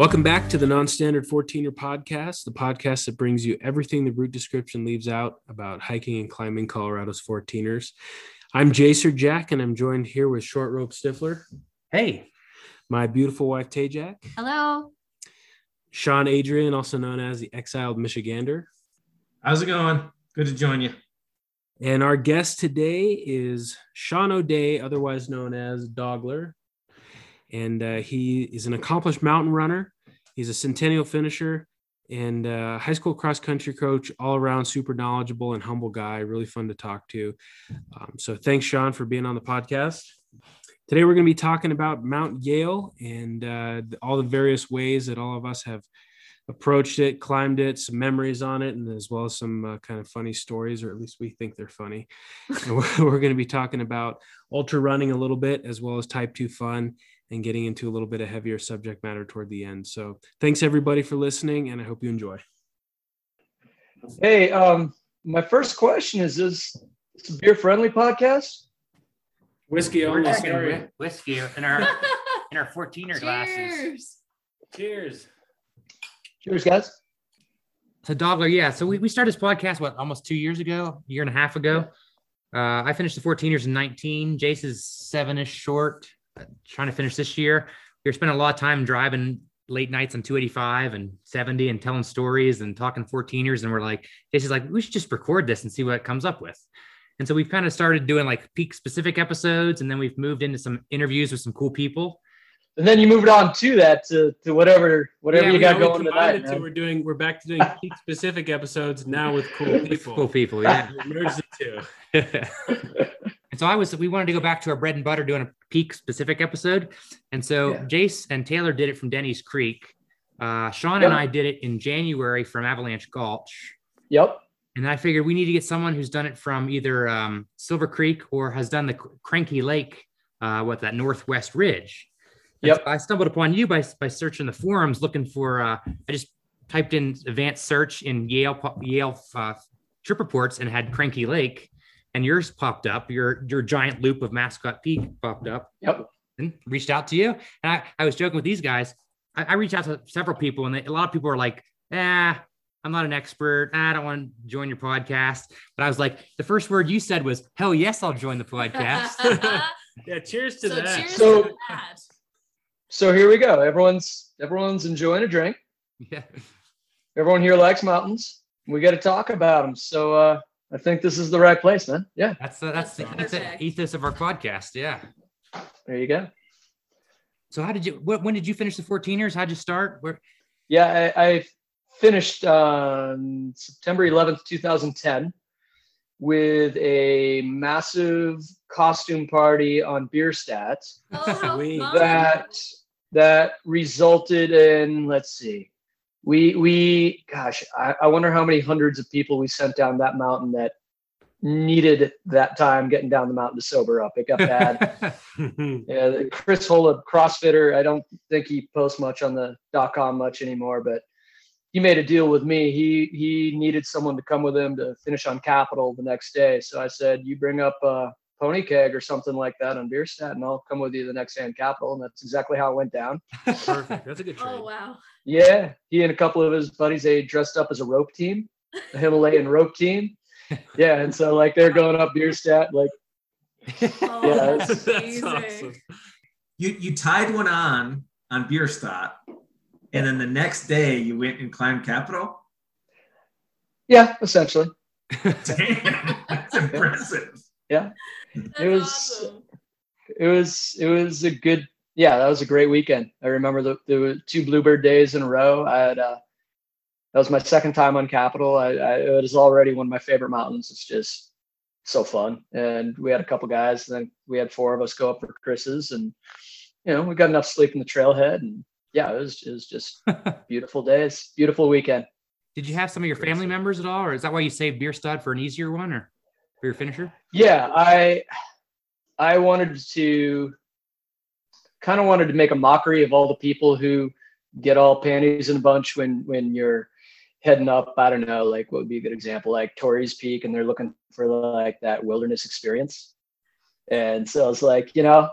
Welcome back to the Non-Standard 14er podcast, the podcast that brings you everything the route description leaves out about hiking and climbing Colorado's 14ers. I'm Jacer Jack, and I'm joined here with Short Rope Stifler. Hey. My beautiful wife, Tay Jack. Hello. Sean Adrian, also known as the exiled Michigander. How's it going? Good to join you. And our guest today is Sean O'Day, otherwise known as Doggler. And uh, he is an accomplished mountain runner. He's a centennial finisher and uh, high school cross country coach, all around super knowledgeable and humble guy, really fun to talk to. Um, so thanks, Sean, for being on the podcast. Today, we're going to be talking about Mount Yale and uh, all the various ways that all of us have approached it, climbed it, some memories on it, and as well as some uh, kind of funny stories, or at least we think they're funny. we're, we're going to be talking about ultra running a little bit, as well as type 2 fun and getting into a little bit of heavier subject matter toward the end. So thanks everybody for listening, and I hope you enjoy. Hey, um, my first question is: Is this a beer friendly podcast? Whiskey We're only. Sorry. whiskey in our in our 14er glasses. Cheers. Cheers. Cheers, guys. So Doggler, yeah. So we, we started this podcast what almost two years ago, a year and a half ago. Uh, I finished the 14ers in 19. Jace is seven-ish short, uh, trying to finish this year. We were spending a lot of time driving late nights on 285 and 70 and telling stories and talking 14ers. And we're like, Jace is like, we should just record this and see what it comes up with. And so we've kind of started doing like peak specific episodes, and then we've moved into some interviews with some cool people. And then you moved on to that to, to whatever whatever Yeah, you got going tonight. to- We're doing. We're back to doing peak specific episodes now with cool people. Cool people, yeah. Merged the two. and so I was, we wanted to go back to our bread and butter doing a peak specific episode. And so Yeah. Jace and Taylor did it from Denny's Creek. Uh, Sean Yep. and I did it in January from Avalanche Gulch. Yep. And I figured we need to get someone who's done it from either um, Silver Creek or has done the Kroenke Lake, uh, what that Northwest Ridge. And Yep. so I stumbled upon you by, by searching the forums, looking for. Uh, I just typed in advanced search in Yale Yale uh, trip reports and had Kroenke Lake, and yours popped up. Your your giant loop of Mascot Peak popped up. Yep. And reached out to you. And I, I was joking with these guys. I, I reached out to several people, and they, a lot of people are like, "Ah, I'm not an expert. I don't want to join your podcast." But I was like, the first word you said was, "Hell yes, I'll join the podcast." Yeah. Cheers to so that. cheers So- to that. So here we go. Everyone's everyone's enjoying a drink. yeah. Everyone here likes mountains. We got to talk about them. So uh, I think this is the right place, man. Yeah. That's the, that's the, That's that's the ethos of our podcast. Yeah. There you go. So how did you? What, when did you finish the 14ers? How'd you start? Where? Yeah, I, I finished on September 11th, 2010, with a massive costume party on Bierstadt Oh, how Sweet. fun. that that resulted in let's see, we we gosh, I, I wonder how many hundreds of people we sent down that mountain that needed that time getting down the mountain to sober up. It got bad. Yeah, Chris Holub, CrossFitter. I don't think he posts much on the dot com much anymore, but he made a deal with me. He he needed someone to come with him to finish on Capitol the next day. So I said, "You bring up a pony keg or something like that on Bierstadt, and I'll come with you the next day on Capitol." And that's exactly how it went down. Perfect. That's a good trade. Oh wow. Yeah, he and a couple of his buddies they dressed up as a rope team, a Himalayan rope team. Yeah, and so like they're going up Bierstadt, like Oh, Yeah, that's That's awesome. You you tied one on on Bierstadt, and then the next day you went and climbed Capitol. yeah, essentially. Damn, that's impressive. Yeah. That's It was- awesome. it was it was a good yeah that was a great weekend. I remember the, there were two bluebird days in a row. I had uh that was my second time on capitol. I, I it was already one of my favorite mountains. It's just so fun. And we had a couple guys and then we had four of us go up for chris's and you know we got enough sleep in the trailhead and yeah it was it was just beautiful days beautiful weekend. Did you have some of your family members at all, or is that why you saved Bierstadt for an easier one, or for your finisher? yeah i i wanted to kind of wanted to make a mockery of all the people who get all panties in a bunch when when you're heading up i don't know like what would be a good example like Torrey's peak and they're looking for like that wilderness experience and so i was like you know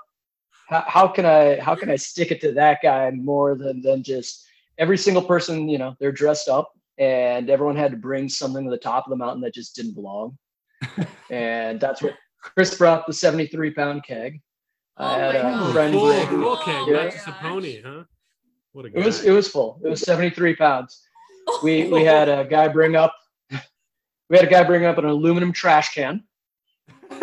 how, how can i how can i stick it to that guy more than than just every single person, you know, they're dressed up, and everyone had to bring something to the top of the mountain that just didn't belong. And that's what Chris brought the 73 pound keg. I Oh had my a God. friend full, bring- full keg, my not just a pony, huh? What a It was guy. it was full. It was 73 pounds. Oh We we had a guy bring up we had a guy bring up an aluminum trash can.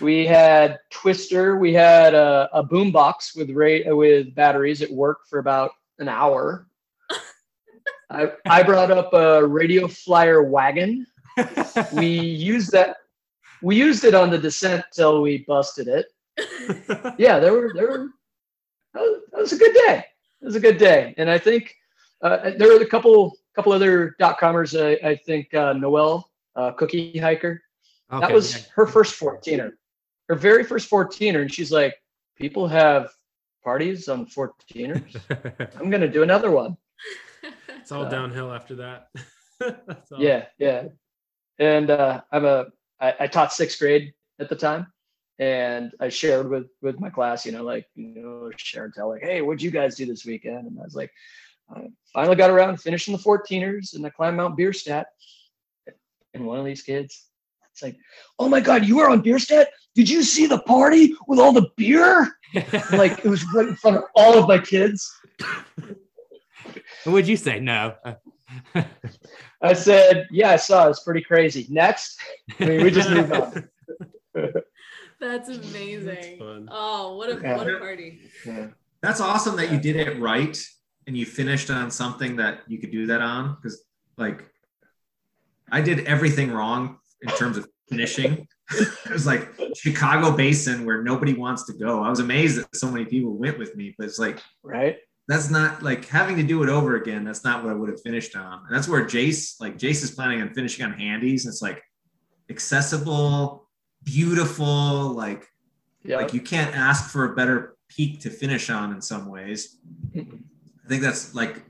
We had Twister. We had a, a boom box with ra- with batteries. It worked for about an hour. I, I brought up a radio flyer wagon. We used that. We used it on the descent till we busted it. Yeah, there were there were. That was, that was a good day. It was a good day, and I think uh, there were a couple couple other dot comers. I, I think uh, Noelle, uh, cookie hiker. okay, that was yeah. her first 14er her very first 14er and she's like people have parties on 14ers i'm gonna do another one it's all Uh, downhill after that. All. yeah yeah and uh i'm a I, I taught sixth grade at the time and i shared with with my class you know like you know share and tell like hey what'd you guys do this weekend? And i was like i finally got around finishing the 14ers and i climbed mount bierstadt. And one of these kids it's like oh my god you were on bierstadt? Did you see the party with all the beer? Like it was right in front of all of my kids. Would you say? No. i said yeah i saw it. it's pretty crazy next i mean we just moved on That's amazing. fun. oh, what a Yeah. what a party. yeah. That's awesome that you did it right and you finished on something that you could do that on. Because like I did everything wrong in terms of finishing. it was like Chicago Basin where nobody wants to go. I was amazed that so many people went with me, but it's like right that's not like having to do it over again. That's not what I would have finished on. And that's where Jace, like Jace is planning on finishing on handies. It's like accessible, beautiful, like yeah like you can't ask for a better peak to finish on in some ways. I think that's like,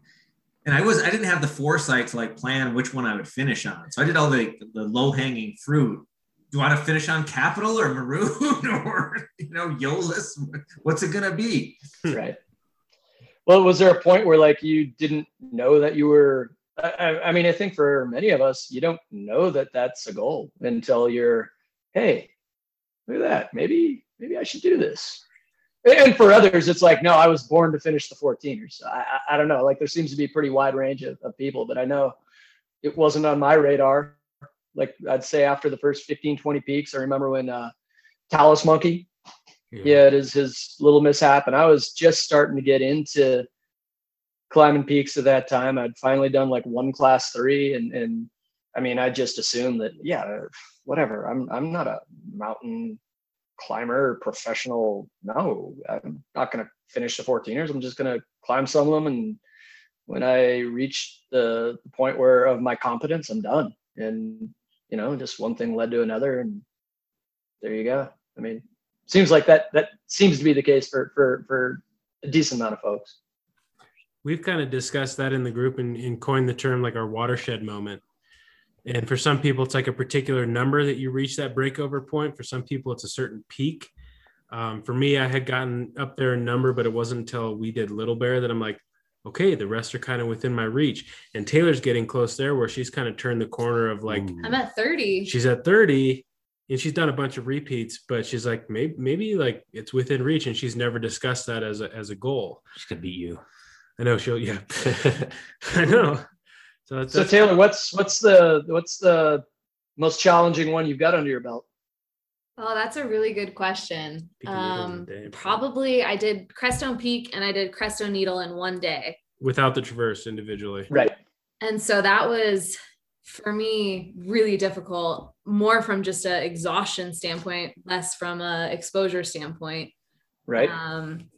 and I was I didn't have the foresight to like plan which one I would finish on. So I did all the the low hanging fruit. Do I want to finish on Capitol or Maroon or you know Yolis? What's it gonna be? right well was there a point where like you didn't know that you were I, I- mean i think for many of us you don't know that that's a goal until you're hey look at that. Maybe maybe i should do this. And for others it's like no i was born to finish the 14ers i i, I don't know. Like there seems to be a pretty wide range of, of people but i know it wasn't on my radar. Like i'd say after the first 15 20 peaks i remember when uh talus monkey yeah, it is his little mishap. And I was just starting to get into climbing peaks at that time. I'd finally done like one class three, and and I mean, I just assumed that yeah, whatever. I'm I'm not a mountain climber professional. No, I'm not going to finish the 14ers. I'm just going to climb some of them, and when I reach the point where of my competence, I'm done. And you know, just one thing led to another, and there you go. I mean, seems like that that seems to be the case for for for a decent amount of folks. We've kind of discussed that in the group and, and coined the term like our watershed moment. And for some people, it's like a particular number that you reach that breakover point. For some people, it's a certain peak. Um, for me, I had gotten up there in number, but it wasn't until we did Little Bear that I'm like, okay, the rest are kind of within my reach. And Taylor's getting close there where she's kind of turned the corner of like, I'm at 30. she's at 30 and she's done a bunch of repeats, but she's like, maybe, maybe like it's within reach. And she's never discussed that as a, as a goal. She's gonna beat you. I know she'll, yeah, I know. So that's, So that's Taylor, what's what's the what's the most challenging one you've got under your belt? Oh, that's a really good question. Peak and Needle in a Um, probably I did Crestone Peak and I did Crestone Needle in one day. without the traverse individually. Right. And so that was for me really difficult, more from just a exhaustion standpoint, less from a exposure standpoint. Right. Um,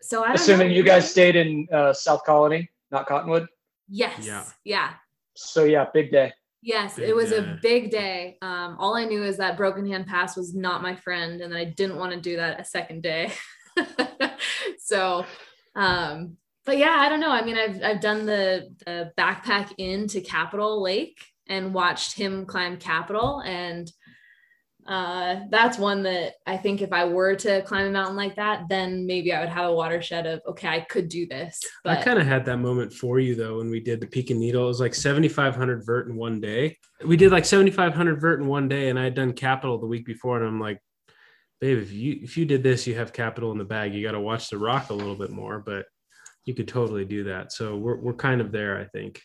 so I don't Assuming know. you guys stayed in uh, South Colony, not Cottonwood. Yes. Yeah. Yeah. So yeah, big day. Yes, Big it was day. a big day. Um, all I knew is that Broken Hand Pass was not my friend, and that I didn't want to do that a second day. so, um, but yeah, I don't know. I mean, I've I've done the the backpack into Capitol Lake and watched him climb Capitol, and uh, that's one that I think if I were to climb a mountain like that, then maybe I would have a watershed of okay, I could do this. But I kind of had that moment for you though when we did the Peak and Needle. It was like 7,500 vert in one day. We did like 7,500 vert in one day, and I had done capitol the week before, and I'm like, babe, if you if you did this, you have capitol in the bag. You got to watch the rock a little bit more, but you could totally do that. So we're we're kind of there, I think.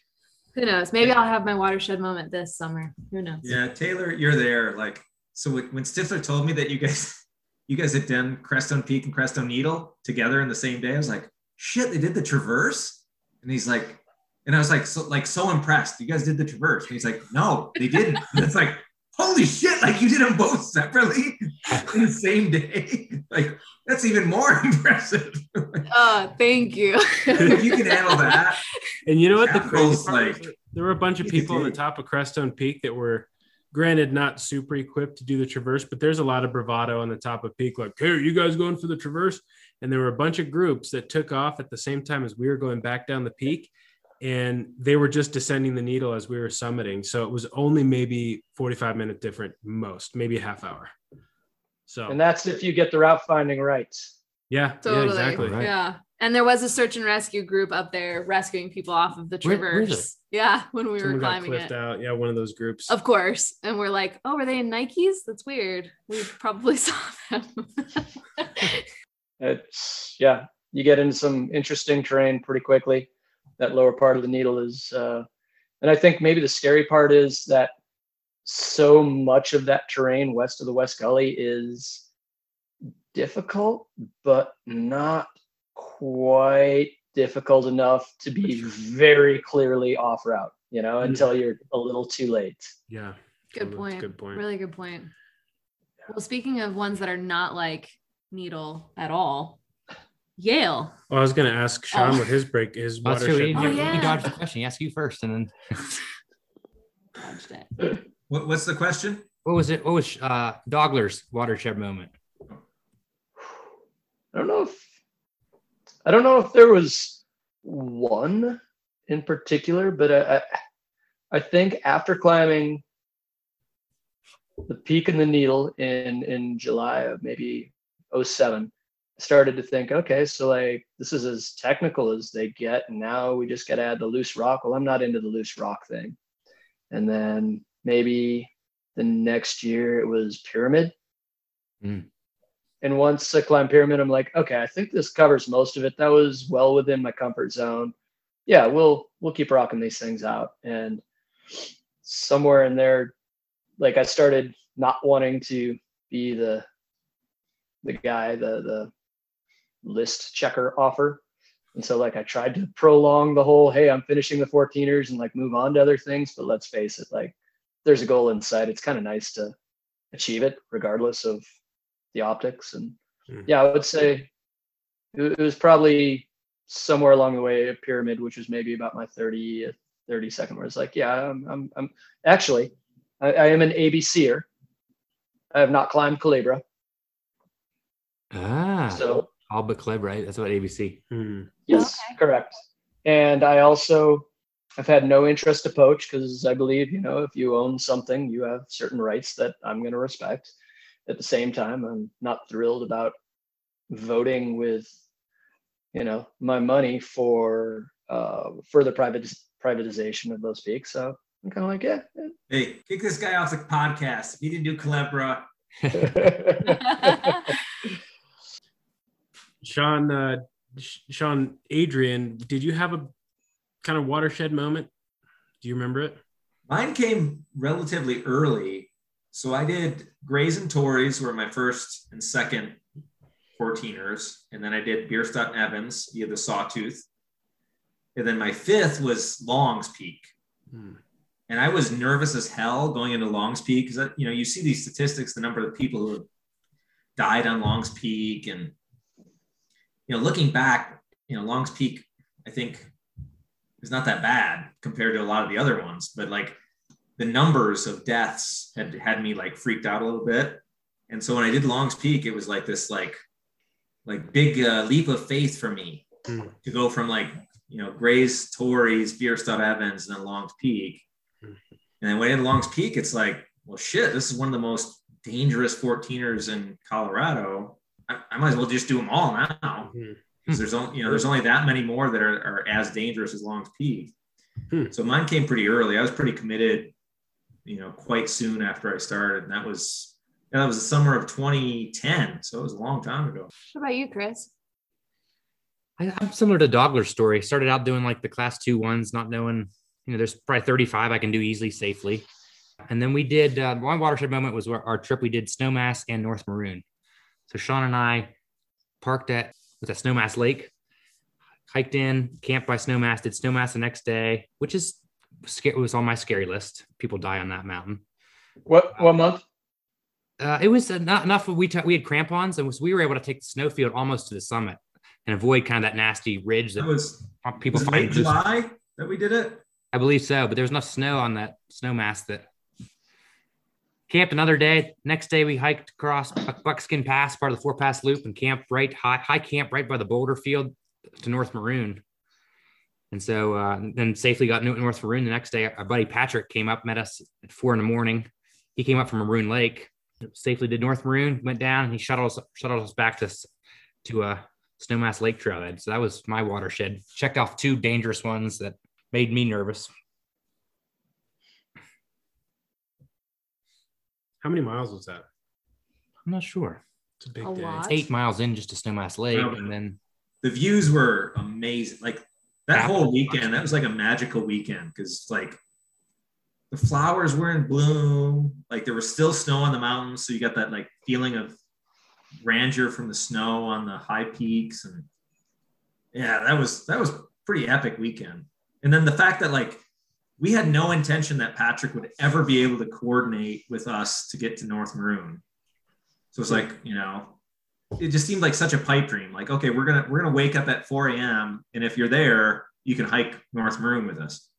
Who knows? Maybe I'll have my watershed moment this summer. Who knows? Yeah, Taylor, you're there. Like, so when Stifler told me that you guys, you guys had done Crestone Peak and Crestone Needle together in the same day, I was like, shit, they did the Traverse, and he's like, and I was like, so like so impressed. You guys did the Traverse, and he's like, no, they didn't. It's like, holy shit, like you did them both separately in the same day. Like that's even more impressive. Oh, thank you. if you can handle that, And you know what? The Capital's crazy part like- there were a bunch of people on the top of Crestone Peak that were, granted, not super equipped to do the traverse, but there's a lot of bravado on the top of Peak. Like, hey, are you guys going for the traverse? And there were a bunch of groups that took off at the same time as we were going back down the peak, and they were just descending the needle as we were summiting. So it was only maybe 45 minute different, most maybe a half hour. So and that's if you get the route finding right. yeah, Totally. yeah, exactly. Right. Yeah. And there was a search and rescue group up there rescuing people off of the Where- where is traverse. yeah, when we were Someone got climbing cliffed it. out. Yeah, one of those groups. Of course. And we're like, oh, were they in Nikes? That's weird. We probably saw them. It's yeah, you get into some interesting terrain pretty quickly. That lower part of the needle is, uh, and I think maybe the scary part is that so much of that terrain west of the West Gully is difficult, but not quite difficult enough to be very clearly off route. You know, until you're a little too late. Yeah. good That's point. Good point. Really good point. Well, speaking of ones that are not like needle at all, Yale. Well, I was going to ask Sean Oh. what his break is. That's true. watershed He, Oh, moment. he dodged the question. He asked you first, and then Dodged it. what, what's the question? what was it? What was uh, Doggler's watershed moment? I don't know if I don't know if there was one in particular, but I I, I think after climbing the peak and the needle in in July of maybe 07, I started to think, okay, so like this is as technical as they get, and now we just gotta add the loose rock. Well, I'm not into the loose rock thing. And then maybe the next year it was pyramid. Mm. And once I climbed pyramid, I'm like, okay, I think this covers most of it. That was well within my comfort zone. Yeah, we'll we'll keep rocking these things out. And somewhere in there, like I started not wanting to be the the guy, the the list checker offer. And so like I tried to prolong the whole, hey, I'm finishing the 14ers and like move on to other things. But let's face it, like there's a goal in sight. It's kind of nice to achieve it regardless of the optics. And Mhm. yeah, I would say it, was probably somewhere along the way a pyramid, which was maybe about my 30, 30 second where it's like, yeah, I'm, I'm, I'm actually, I, I am an ABCer. I have not climbed Culebra. Ah, So all but Cleb, right? That's what ABC. Hmm. yes, correct. And I also have had no interest to poach because I believe, you know, if you own something, you have certain rights that I'm going to respect. At the same time, I'm not thrilled about voting with, you know, my money for uh, further private privatization of those peaks. So I'm kind of like, yeah. Hey, kick this guy off the podcast. If he didn't do Culebra, yeah. Sean, uh, Sean, Adrian, did you have a kind of watershed moment? Do you remember it? mine came relatively early. So I did Grays and Torreys were my first and second 14ers. And then I did Bierstadt and Evans via the Sawtooth. And then my fifth was Long's Peak. Hmm. And I was nervous as hell going into Long's Peak because, you know, you see these statistics, the number of people who have died on Long's Peak. And, you know, looking back, you know, Long's Peak, I think is not that bad compared to a lot of the other ones, but like the numbers of deaths had had me like freaked out a little bit. And so when I did Long's Peak, it was like this like like big uh, leap of faith for me Hmm. to go from like you know Gray's, Torreys, Bierstadt, Evans, and then Long's Peak. Hmm. And then when I did Long's Peak, it's like, well, shit, this is one of the most dangerous 14ers in Colorado, I, I might as well just do them all now. Mhm. Because there's only you know there's only that many more that are, are as dangerous as Long's Peak. Hmm. So mine came pretty early. I was pretty committed, you know, quite soon after I started. And that was yeah, that was the summer of 2010. So it was a long time ago. What about you, Chris? I, I'm similar to Doggler's story. Started out doing like the class two ones, not knowing, you know, there's probably 35 I can do easily, safely. And then we did uh, one watershed moment was our trip we did Snowmass and North Maroon. So Sean and I parked at was at Snowmass Lake, hiked in, camped by Snowmass, did Snowmass the next day, which is it was on my scary list. People die on that mountain. What what month? Uh, it was not enough. We t- we had crampons, and was, we were able to take the snowfield almost to the summit and avoid kind of that nasty ridge That that was, people was it find. July that we did it. I believe so, but there was enough snow on that snow mass that camped another day. Next day, we hiked across Buckskin Pass, part of the Four Pass Loop, and camped right high, high camp right by the boulder field to North Maroon. And so uh, then safely got North Maroon. The next day, our buddy Patrick came up, met us at four in the morning. He came up from Maroon Lake, safely did North Maroon, went down, and he shuttled us, shuttled us back to to a Snowmass Lake trailhead. So that was my watershed. Checked off two dangerous ones that made me nervous. How many miles was that? I'm not sure. It's a big A day. lot. eight miles in just to Snowmass Lake, Yeah. and then The views were amazing. Like that Apple. whole weekend, that was like a magical weekend because like the flowers were in bloom. Like there was still snow on the mountains, so you got that like feeling of grandeur from the snow on the high peaks, and yeah, that was that was pretty epic weekend. And then the fact that like we had no intention that Patrick would ever be able to coordinate with us to get to North Maroon. So it's like you know it just seemed like such a pipe dream. Like, okay, we're gonna we're gonna wake up at 4 a.m. and if you're there, you can hike North Maroon with us.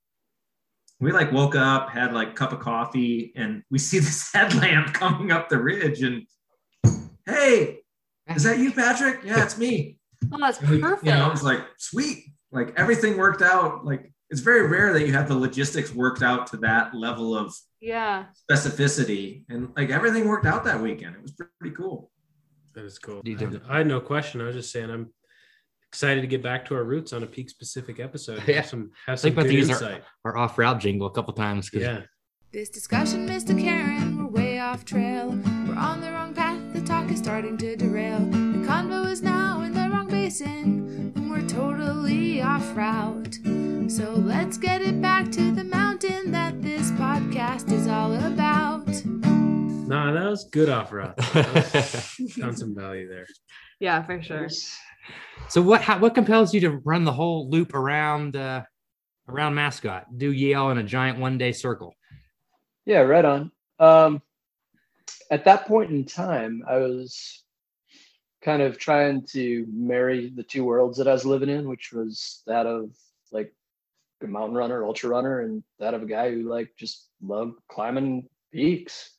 We like woke up, had like a cup of coffee, and we see this headlamp coming up the ridge. And hey, is that you, Patrick? Yeah, it's me. Oh, that's And we- perfect. You know, I was like, sweet. Like everything worked out. Like it's very rare that you have the logistics worked out to that level of yeah. specificity, and like everything worked out that weekend. It was pretty cool. That is cool. I had, I had no question. I was just saying I'm excited to get back to our roots on a peak specific episode. Yeah. Have some have some Think about good these are- insight. our off route jingle a couple times. 'cause Yeah. This discussion, Mr. Karen, we're way off trail. We're on the wrong path, the talk is starting to derail. The convo is now in the wrong basin, and we're totally off route. So let's get it back to the mountain that this podcast is all about. Nah, that was good off route. Found some value there. Yeah, for sure. So what how, what compels you to run the whole loop around uh, around mascot? Do Yale in a giant one day circle? Yeah, right on. Um, at that point in time, I was kind of trying to marry the two worlds that I was living in, which was that of like a mountain runner, ultra runner, and that of a guy who like just loved climbing peaks.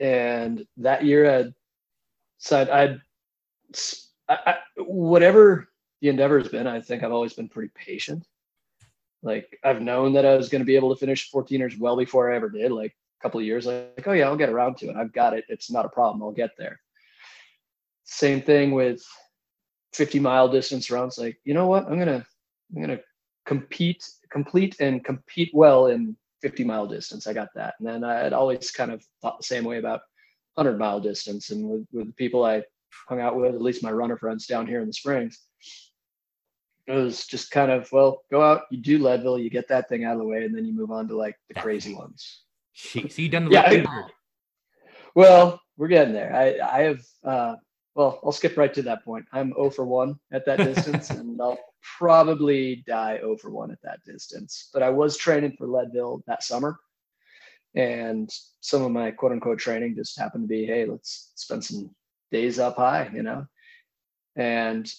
And that year, I'd said I'd I, I, whatever the endeavor has been, I think I've always been pretty patient. Like I've known that I was going to be able to finish 14ers well before I ever did. Like a couple of years, like oh yeah, I'll get around to it. I've got it. It's not a problem. I'll get there. Same thing with 50 mile distance runs. Like you know what? I'm gonna I'm gonna compete, complete, and compete well in 50 mile distance. I got that. And then I had always kind of thought the same way about 100 mile distance. And with with the people I hung out with, at least my runner friends down here in the Springs, it was just kind of well, go out, you do Leadville, you get that thing out of the way, and then you move on to like the crazy ones. She, so you done the Yeah. I- Well, we're getting there. I I have uh well, I'll skip right to that point. I'm 0 for 1 at that distance, and I'll probably die 0 for 1 at that distance. But I was training for Leadville that summer. And some of my quote unquote training just happened to be, hey, let's spend some days up high, you know. And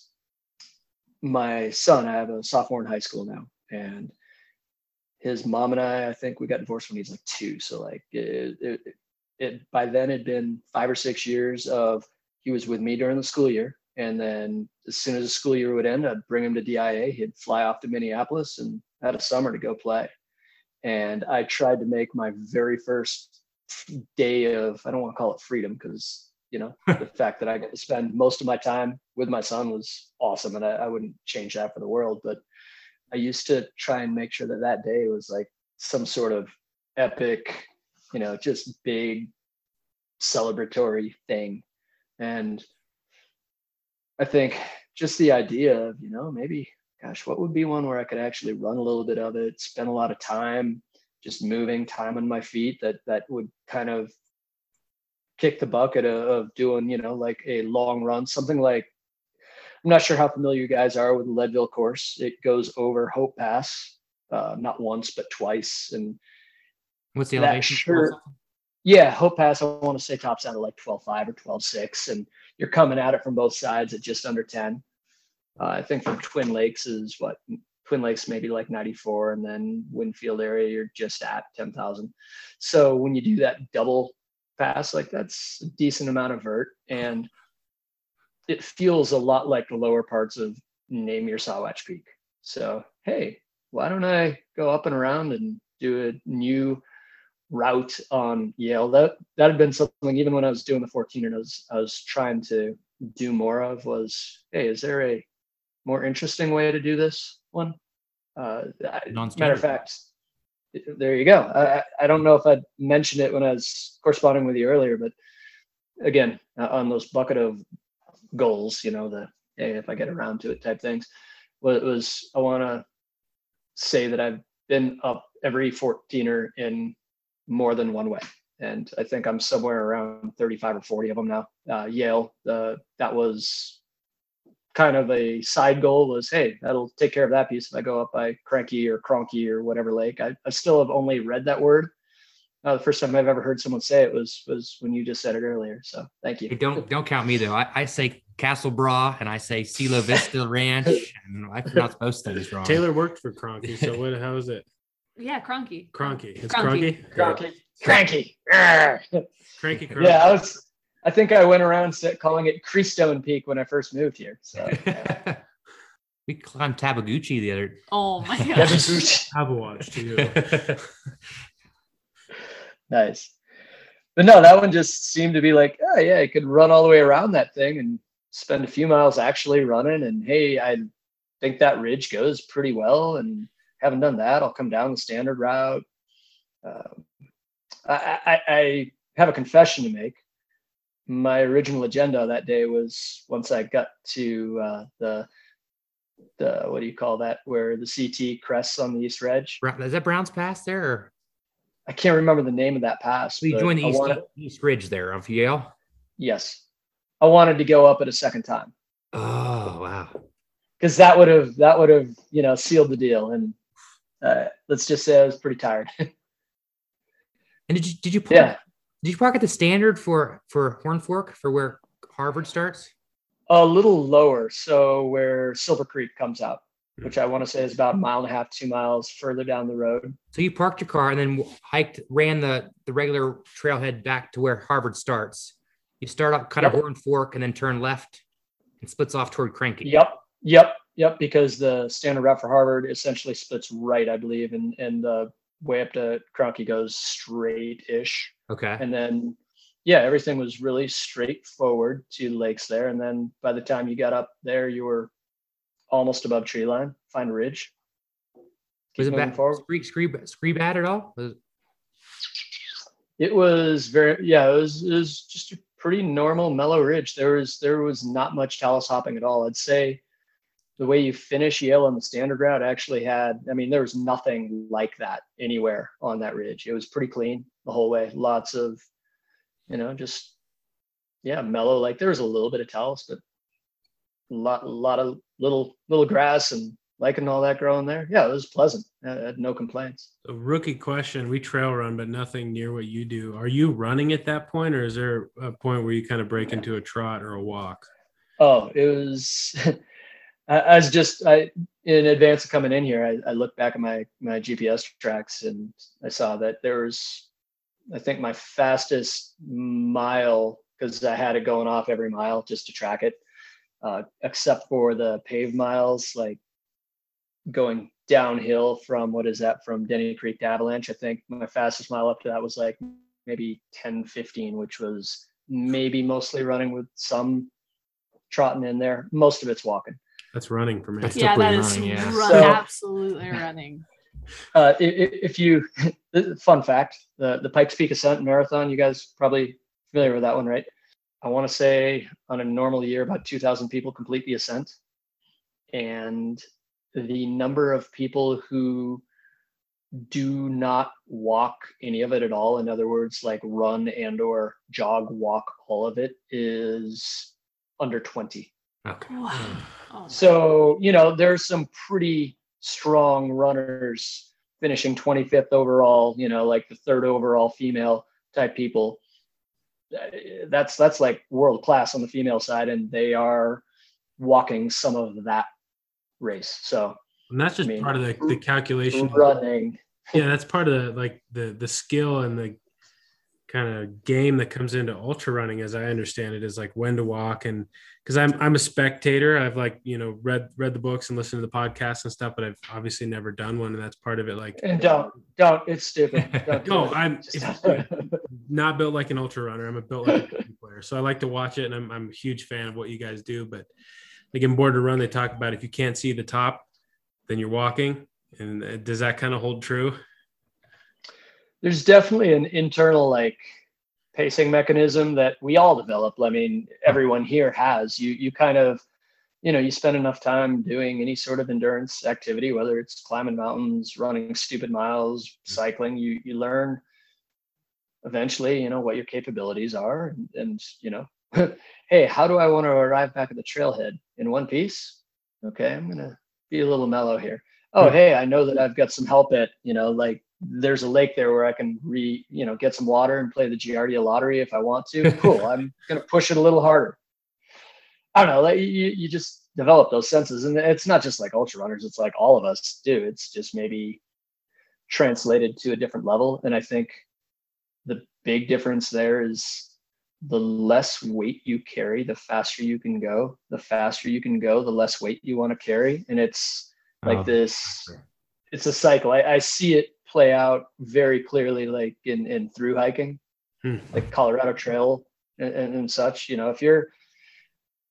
my son, I have a sophomore in high school now, and his mom and I, I think we got divorced when he's like two. So like it, it, it by then had been five or six years of he was with me during the school year. And then as soon as the school year would end, I'd bring him to DIA. He'd fly off to Minneapolis and had a summer to go play. And I tried to make my very first day of I don't want to call it freedom because you know the fact that I get to spend most of my time with my son was awesome, and I, I wouldn't change that for the world. But I used to try and make sure that that day was like some sort of epic, you know, just big celebratory thing, and I think just the idea of you know maybe gosh what would be one where I could actually run a little bit of it, spend a lot of time just moving time on my feet that that would kind of kick the bucket of, of doing you know like a long run something like i'm not sure how familiar you guys are with the leadville course. It goes over hope pass uh, not once but twice. And What's the elevation? sure- yeah hope pass i want to say tops out at like 12.5 or 12.6 and you're coming at it from both sides at just under 10 uh, i think from twin lakes is what twin lakes maybe like 94 and then winfield area you're just at 10000 so when you do that double pass like that's a decent amount of vert and it feels a lot like the lower parts of name your Sawatch Peak. So hey, why don't I go up and around and do a new route on Yale? That that had been something even when I was doing the 14 and I was I was trying to do more of was hey, is there a more interesting way to do this one? Uh, matter of fact, there you go. I, I- I don't know if I'd mentioned it when I was corresponding with you earlier, but again, uh, on those bucket of goals, you know, the hey, if I get around to it type things, well, it was I want to say that I've been up every 14er in more than one way. And I think I'm somewhere around 35 or 40 of them now. Uh, Yale, uh, that was kind of a side goal was, hey, that'll take care of that piece if I go up by Cranky or Cronky or whatever lake. I, I still have only read that word. Uh, the first time I've ever heard someone say it was was when you just said it earlier. So thank Hey, you. don't don't count me though. I, I say Castle Bra and I say Silo Vista Ranch and I pronounce most things wrong. Taylor worked for Cronky, so what? How is it? Yeah, Cronky. Cronky. It's Cronky. Cronky. Cranky. Arr. Cranky. Cronky. yeah, I was. I think I went around calling it Creastone Peak when I first moved here. So we climbed Tabaguchi the other. Oh my Yeah, gosh. just- Have a watch too. nice. But no, that one just seemed to be like, oh yeah, I could run all the way around that thing and spend a few miles actually running. And hey, I think that ridge goes pretty well. And haven't done that. I'll come down the standard route. Um, I, I, I have a confession to make. My original agenda that day was once I got to uh, the the what do you call that where the CT crests on the east ridge. Is that Browns Pass there? Or I can't remember the name of that pass. so you joined the East, wanted- East Ridge there of Yale? Yes. I wanted to go up it a second time Oh wow. because that would have that would have you know sealed the deal. And uh, let's just say I was pretty tired. And did you did you park, yeah, did you park at the standard for for Horn Fork for where Harvard starts? a little lower, so where Silver Creek comes out, which I want to say is about a mile and a half, two miles further down the road. So you parked your car and then hiked, ran the the regular trailhead back to where Harvard starts. You start up kind of Yep. Horn Fork and then turn left and splits off toward Kroenke. Yep, yep, yep. Because the standard route for Harvard essentially splits right, I believe, and and the way up to Kroenke goes straight-ish. Okay. and then yeah everything was really straightforward to the lakes there and then by the time you got up there you were almost above tree line find a ridge Was it bad? Scree, scree, scree bad at all? Was- it was very yeah it was, it was just a pretty normal mellow ridge there was there was not much talus hopping at all i'd say the way you finish yale on the standard route actually had i mean there was nothing like that anywhere on that ridge it was pretty clean the whole way lots of you know just yeah mellow like there was a little bit of talus but a lot a lot of little little grass and lichen all that growing there yeah it was pleasant i had no complaints A rookie question. We trail run, but nothing near what you do. Are you running at that point, or is there a point where you kind of break into a trot or a walk? Oh, it was. I was just I in advance of coming in here. I, I looked back at my my GPS tracks and I saw that there was, I think my fastest mile because I had it going off every mile just to track it, uh, except for the paved miles, like going downhill from what is that from Denny Creek to Avalanche. I think my fastest mile up to that was like maybe 10, 15, which was maybe mostly running with some trotting in there. Most of it's walking. That's running for me. That's yeah, still that pretty is running, yeah. run- So- absolutely running. Uh, i- i- if you, fun fact, the, the Pikes Peak Ascent Marathon, you guys probably familiar with that one, right? I want to say on a normal year, about 2,000 people complete the ascent. And the number of people who do not walk any of it at all, in other words, like run and or jog, walk all of it is under 20. Okay. Wow. Oh, So, you know, there's some pretty strong runners finishing 25th overall, you know, like the third overall female type people. Uh, That's that's like world class on the female side and they are walking some of that race. So, And that's just I mean, part of the, the calculation. running Yeah, that's part of the like the the skill and the kind of game that comes into ultra running, as I understand it, is like when to walk and because I'm I'm a spectator. I've like you know read read the books and listened to the podcasts and stuff, but I've obviously never done one, and that's part of it. Like and don't don't it's stupid. Don't no, it. I'm not built like an ultra runner. I'm a built like a player, so I like to watch it, and I'm I'm a huge fan of what you guys do. But like in Born to Run, they talk about if you can't see the top, then you're walking. And uh, does that kind of hold true? There's definitely an internal like pacing mechanism that we all develop. I mean, everyone here has. You you kind of, you know, you spend enough time doing any sort of endurance activity, whether it's climbing mountains, running stupid miles, cycling, you you learn eventually, you know, what your capabilities are and, and you know, hey, how do I want to arrive back at the trailhead in one piece? Okay, I'm gonna be a little mellow here. Oh, hmm. hey, I know that I've got some help at, you know, like there's a lake there where I can re, you know, get some water and play the Giardia lottery if I want to. Cool. I'm gonna push it a little harder. I don't know. Like you, you just develop those senses, and it's not just like ultra runners. It's like all of us do. It's just maybe translated to a different level. And I think the big difference there is the less weight you carry, the faster you can go. The faster you can go, the less weight you want to carry, and it's like Oh, this it's a cycle I, I see it play out very clearly like in in through hiking Hmm. like colorado trail and, and, and such you know if you're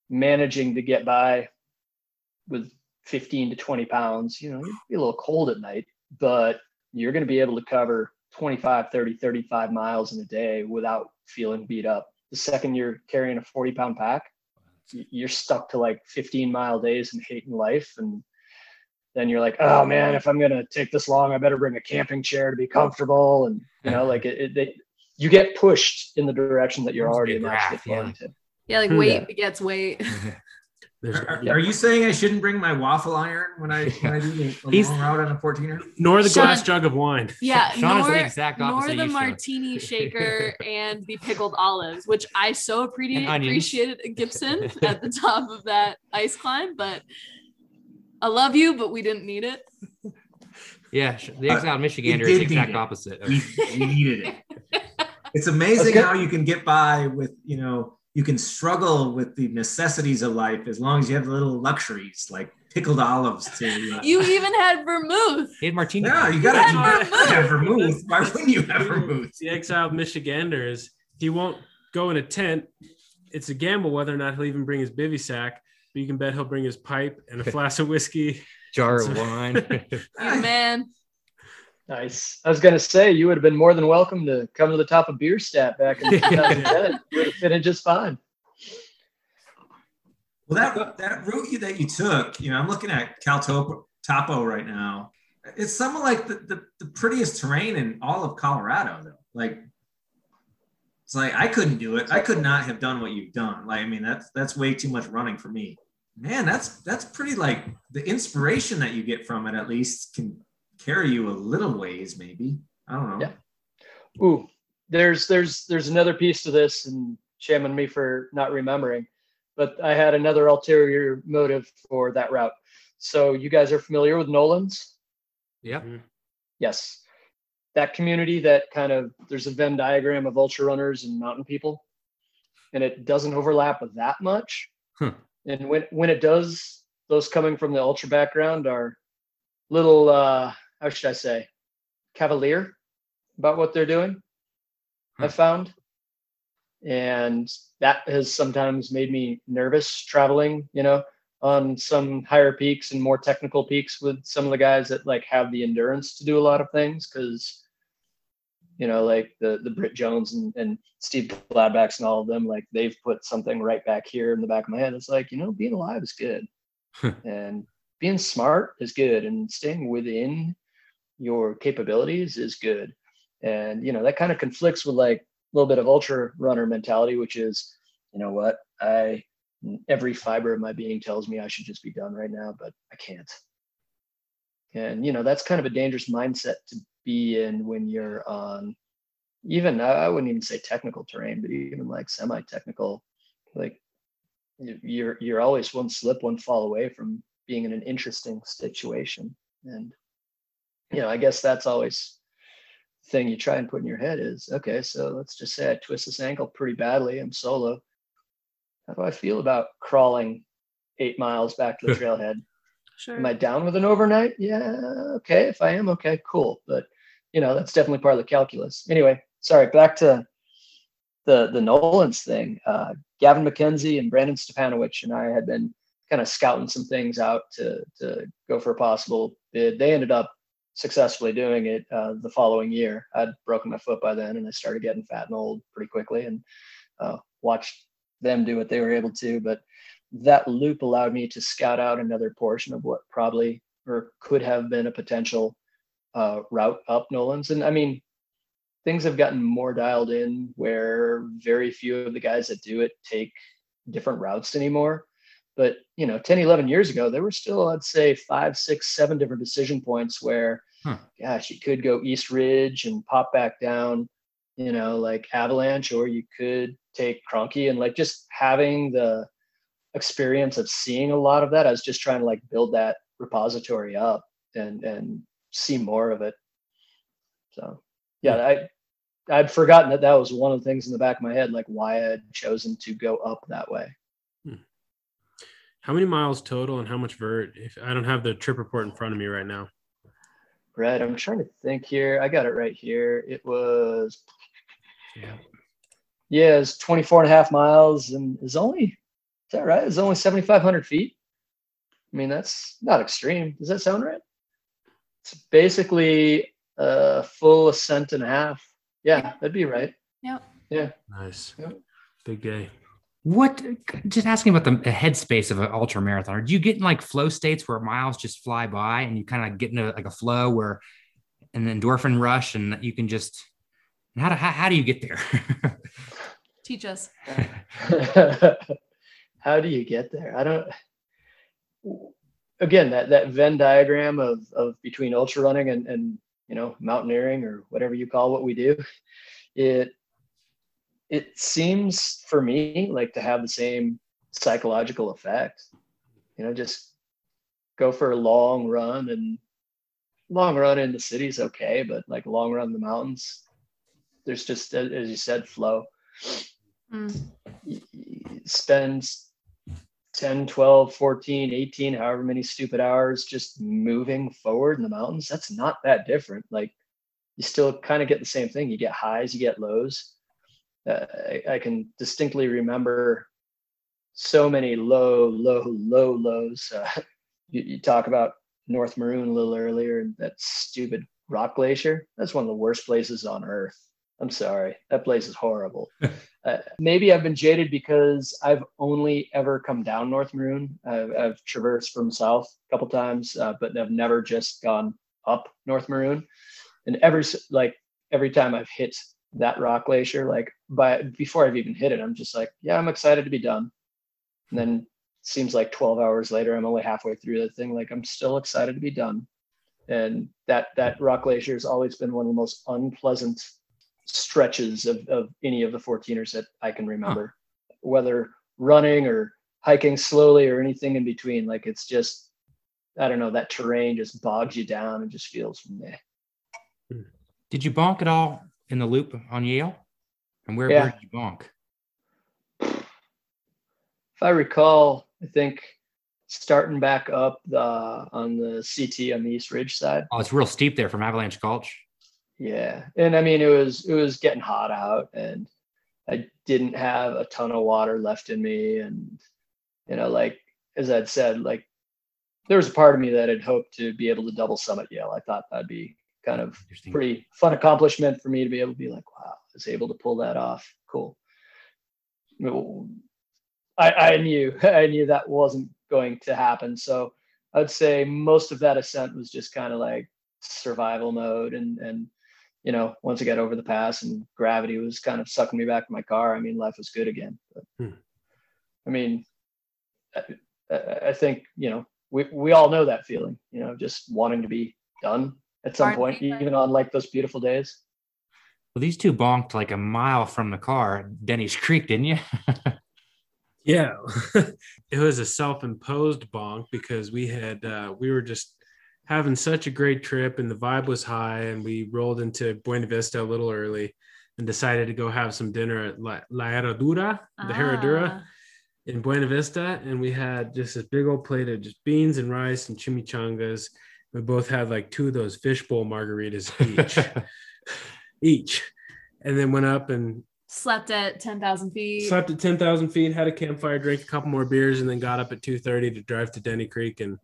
managing to get by with 15 to 20 pounds you know you'd be a little cold at night but you're going to be able to cover 25 30 35 miles in a day without feeling beat up the second you're carrying a 40 pound pack you're stuck to like 15 mile days and hating life and then you're like oh man if i'm going to take this long i better bring a camping chair to be comfortable and you know like it, it they, you get pushed in the direction that you're Must already be naturally graph, yeah. to Yeah, like Hmm. weight Yeah. begets weight. Are, are- Yeah. are you saying I shouldn't bring my waffle iron when I when I do the, the He's- long route on a 14er? nor the Sean- glass jug of wine. Yeah, Sean is nor, the exact nor opposite the you, Sean. martini shaker and the pickled olives, which I so appreciate, appreciated at Gibson at the top of that ice climb. But I love you, but we didn't need it. Yeah, sh- the Uh, exiled we Michigander is the exact it. opposite. of- We, we needed it. It's amazing good. how you can get by with you know you can struggle with the necessities of life as long as you have little luxuries like pickled olives to. Uh, You even had vermouth. He had martini. yeah, you gotta, you had gotta have vermouth. Why wouldn't you have vermouth? The exiled Michigander is he won't go in a tent. It's a gamble whether or not he'll even bring his bivy sack, but you can bet he'll bring his pipe and a flask of whiskey. jar of wine. You man. nice i was going to say you would have been more than welcome to come to the top of Bierstadt back in 2010 you would have fit in just fine Well, that that route you, that you took, you know, I'm looking at Cal Topo, Topo right now. It's some of like the, the, the prettiest terrain in all of Colorado, though. Like, it's like I couldn't do it. I could not have done what you've done. Like, I mean, that's that's way too much running for me. Man, that's that's pretty like the inspiration that you get from it. At least can carry you a little ways, maybe. I don't know. Yeah. Ooh, there's there's there's another piece to this, and shame on me for not remembering. But I had another ulterior motive for that route. So you guys are familiar with Nolan's? yep. Mm-hmm. Yes. That community that kind of there's a Venn diagram of ultra runners and mountain people, and it doesn't overlap with that much. Hmm. And when when it does, those coming from the ultra background are little uh how should I say cavalier about what they're doing. I found. And that has sometimes made me nervous traveling, you know, on some higher peaks and more technical peaks with some of the guys that like have the endurance to do a lot of things because you know, like the the Britt Jones and, and Steve Gladbachs and all of them, like they've put something right back here in the back of my head. It's like, you know, being alive is good. and being smart is good and staying within your capabilities is good. And you know, that kind of conflicts with like a little bit of ultra runner mentality, which is, you know what, I every fiber of my being tells me I should just be done right now, but I can't. And you know, that's kind of a dangerous mindset to be in when you're on even I wouldn't even say technical terrain, but even like semi-technical, like you're you're always one slip, one fall away from being in an interesting situation. And you know, I guess that's always thing you try and put in your head is okay, so let's just say I twist this ankle pretty badly. I'm solo. How do I feel about crawling eight miles back to the trailhead? Sure. Am I down with an overnight? Yeah, okay. If I am, okay, cool. But you know, that's definitely part of the calculus. Anyway, sorry, back to the the Nolan's thing. Uh, Gavin McKenzie and Brandon Stepanovich and I had been kind of scouting some things out to to go for a possible bid. They ended up successfully doing it uh, the following year. I'd broken my foot by then, and I started getting fat and old pretty quickly, and uh, watched them do what they were able to. But that loop allowed me to scout out another portion of what probably or could have been a potential uh, route up Nolan's. And I mean, things have gotten more dialed in where very few of the guys that do it take different routes anymore. But, you know, 10, 11 years ago, there were still, I'd say, five, six, seven different decision points where, huh. gosh, you could go East Ridge and pop back down, you know, like Avalanche, or you could take Kroenke and like just having the experience of seeing a lot of that. I was just trying to like build that repository up and and see more of it. So yeah, I I'd forgotten that that was one of the things in the back of my head, like why I had chosen to go up that way. Hmm. How many miles total and how much vert? If I don't have the trip report in front of me right now. Right. I'm trying to think here. I got it right here. It was yeah. Yeah, it's 24 and a half miles and is only that right? It's only 7,500 feet. I mean, that's not extreme. Does that sound right? It's basically a full ascent and a half. Yeah, that'd be right. Yep. Yeah. Nice. Yep. Big day. What? Just asking about the headspace of an ultra marathoner. Do you get in like flow states where miles just fly by and you kind of get into like a flow where an endorphin rush and you can just how do how, how do you get there? Teach us. how do you get there? I don't again that that Venn diagram of of between ultra running and and you know mountaineering or whatever you call what we do, it it seems for me like to have the same psychological effect. You know, just go for a long run and long run in the city's okay, but like long run in the mountains, there's just as you said, flow. Mm. Spend 10, 12, 14, 18, however many stupid hours just moving forward in the mountains, that's not that different. Like you still kind of get the same thing. You get highs, you get lows. Uh, I, I, can distinctly remember so many low, low, low lows. Uh, you, you talk about North Maroon a little earlier, that stupid rock glacier. That's one of the worst places on earth. I'm sorry. That place is horrible. uh, maybe I've been jaded because I've only ever come down North Maroon. I've, I've traversed from south a couple times, uh, but I've never just gone up North Maroon. And every like every time I've hit that rock glacier, like by before I've even hit it, I'm just like, yeah, I'm excited to be done. And then seems like 12 hours later, I'm only halfway through the thing. Like I'm still excited to be done. And that that rock glacier has always been one of the most unpleasant stretches of, of any of the 14ers that I can remember, huh. whether running or hiking slowly or anything in between. Like it's just, I don't know, that terrain just bogs you down and just feels meh. Hmm. Did you bonk at all in the loop on Yale? And where, yeah. where did you bonk? If I recall, I think starting back up the on the CT on the East Ridge side. Oh, it's real steep there from Avalanche Gulch. Yeah, and I mean it was it was getting hot out, and I didn't have a ton of water left in me, and you know, like as I'd said, like there was a part of me that had hoped to be able to double summit Yale. I thought that'd be kind of pretty fun accomplishment for me to be able to be like, wow, I was able to pull that off. Cool. I, I knew I knew that wasn't going to happen. So I'd say most of that ascent was just kind of like survival mode and and you know, once I got over the pass and gravity was kind of sucking me back to my car, I mean, life was good again. But, Hmm. I mean, I, I I think, you know, we, we all know that feeling, you know, just wanting to be done at some Aren't point, we, like- even on like those beautiful days. Well, these two bonked like a mile from the car, Denny's Creek, didn't you? Yeah, it was a self-imposed bonk because we had uh, we were just having such a great trip and the vibe was high, and we rolled into Buena Vista a little early and decided to go have some dinner at La, La Herradura, the Herradura Ah, in Buena Vista, and we had just this big old plate of just beans and rice and chimichangas. We both had like two of those fishbowl margaritas each, each, and then went up and Slept at 10,000 feet. slept at 10,000 feet, had a campfire, drank a couple more beers, and then got up at 2.30 to drive to Denny Creek. And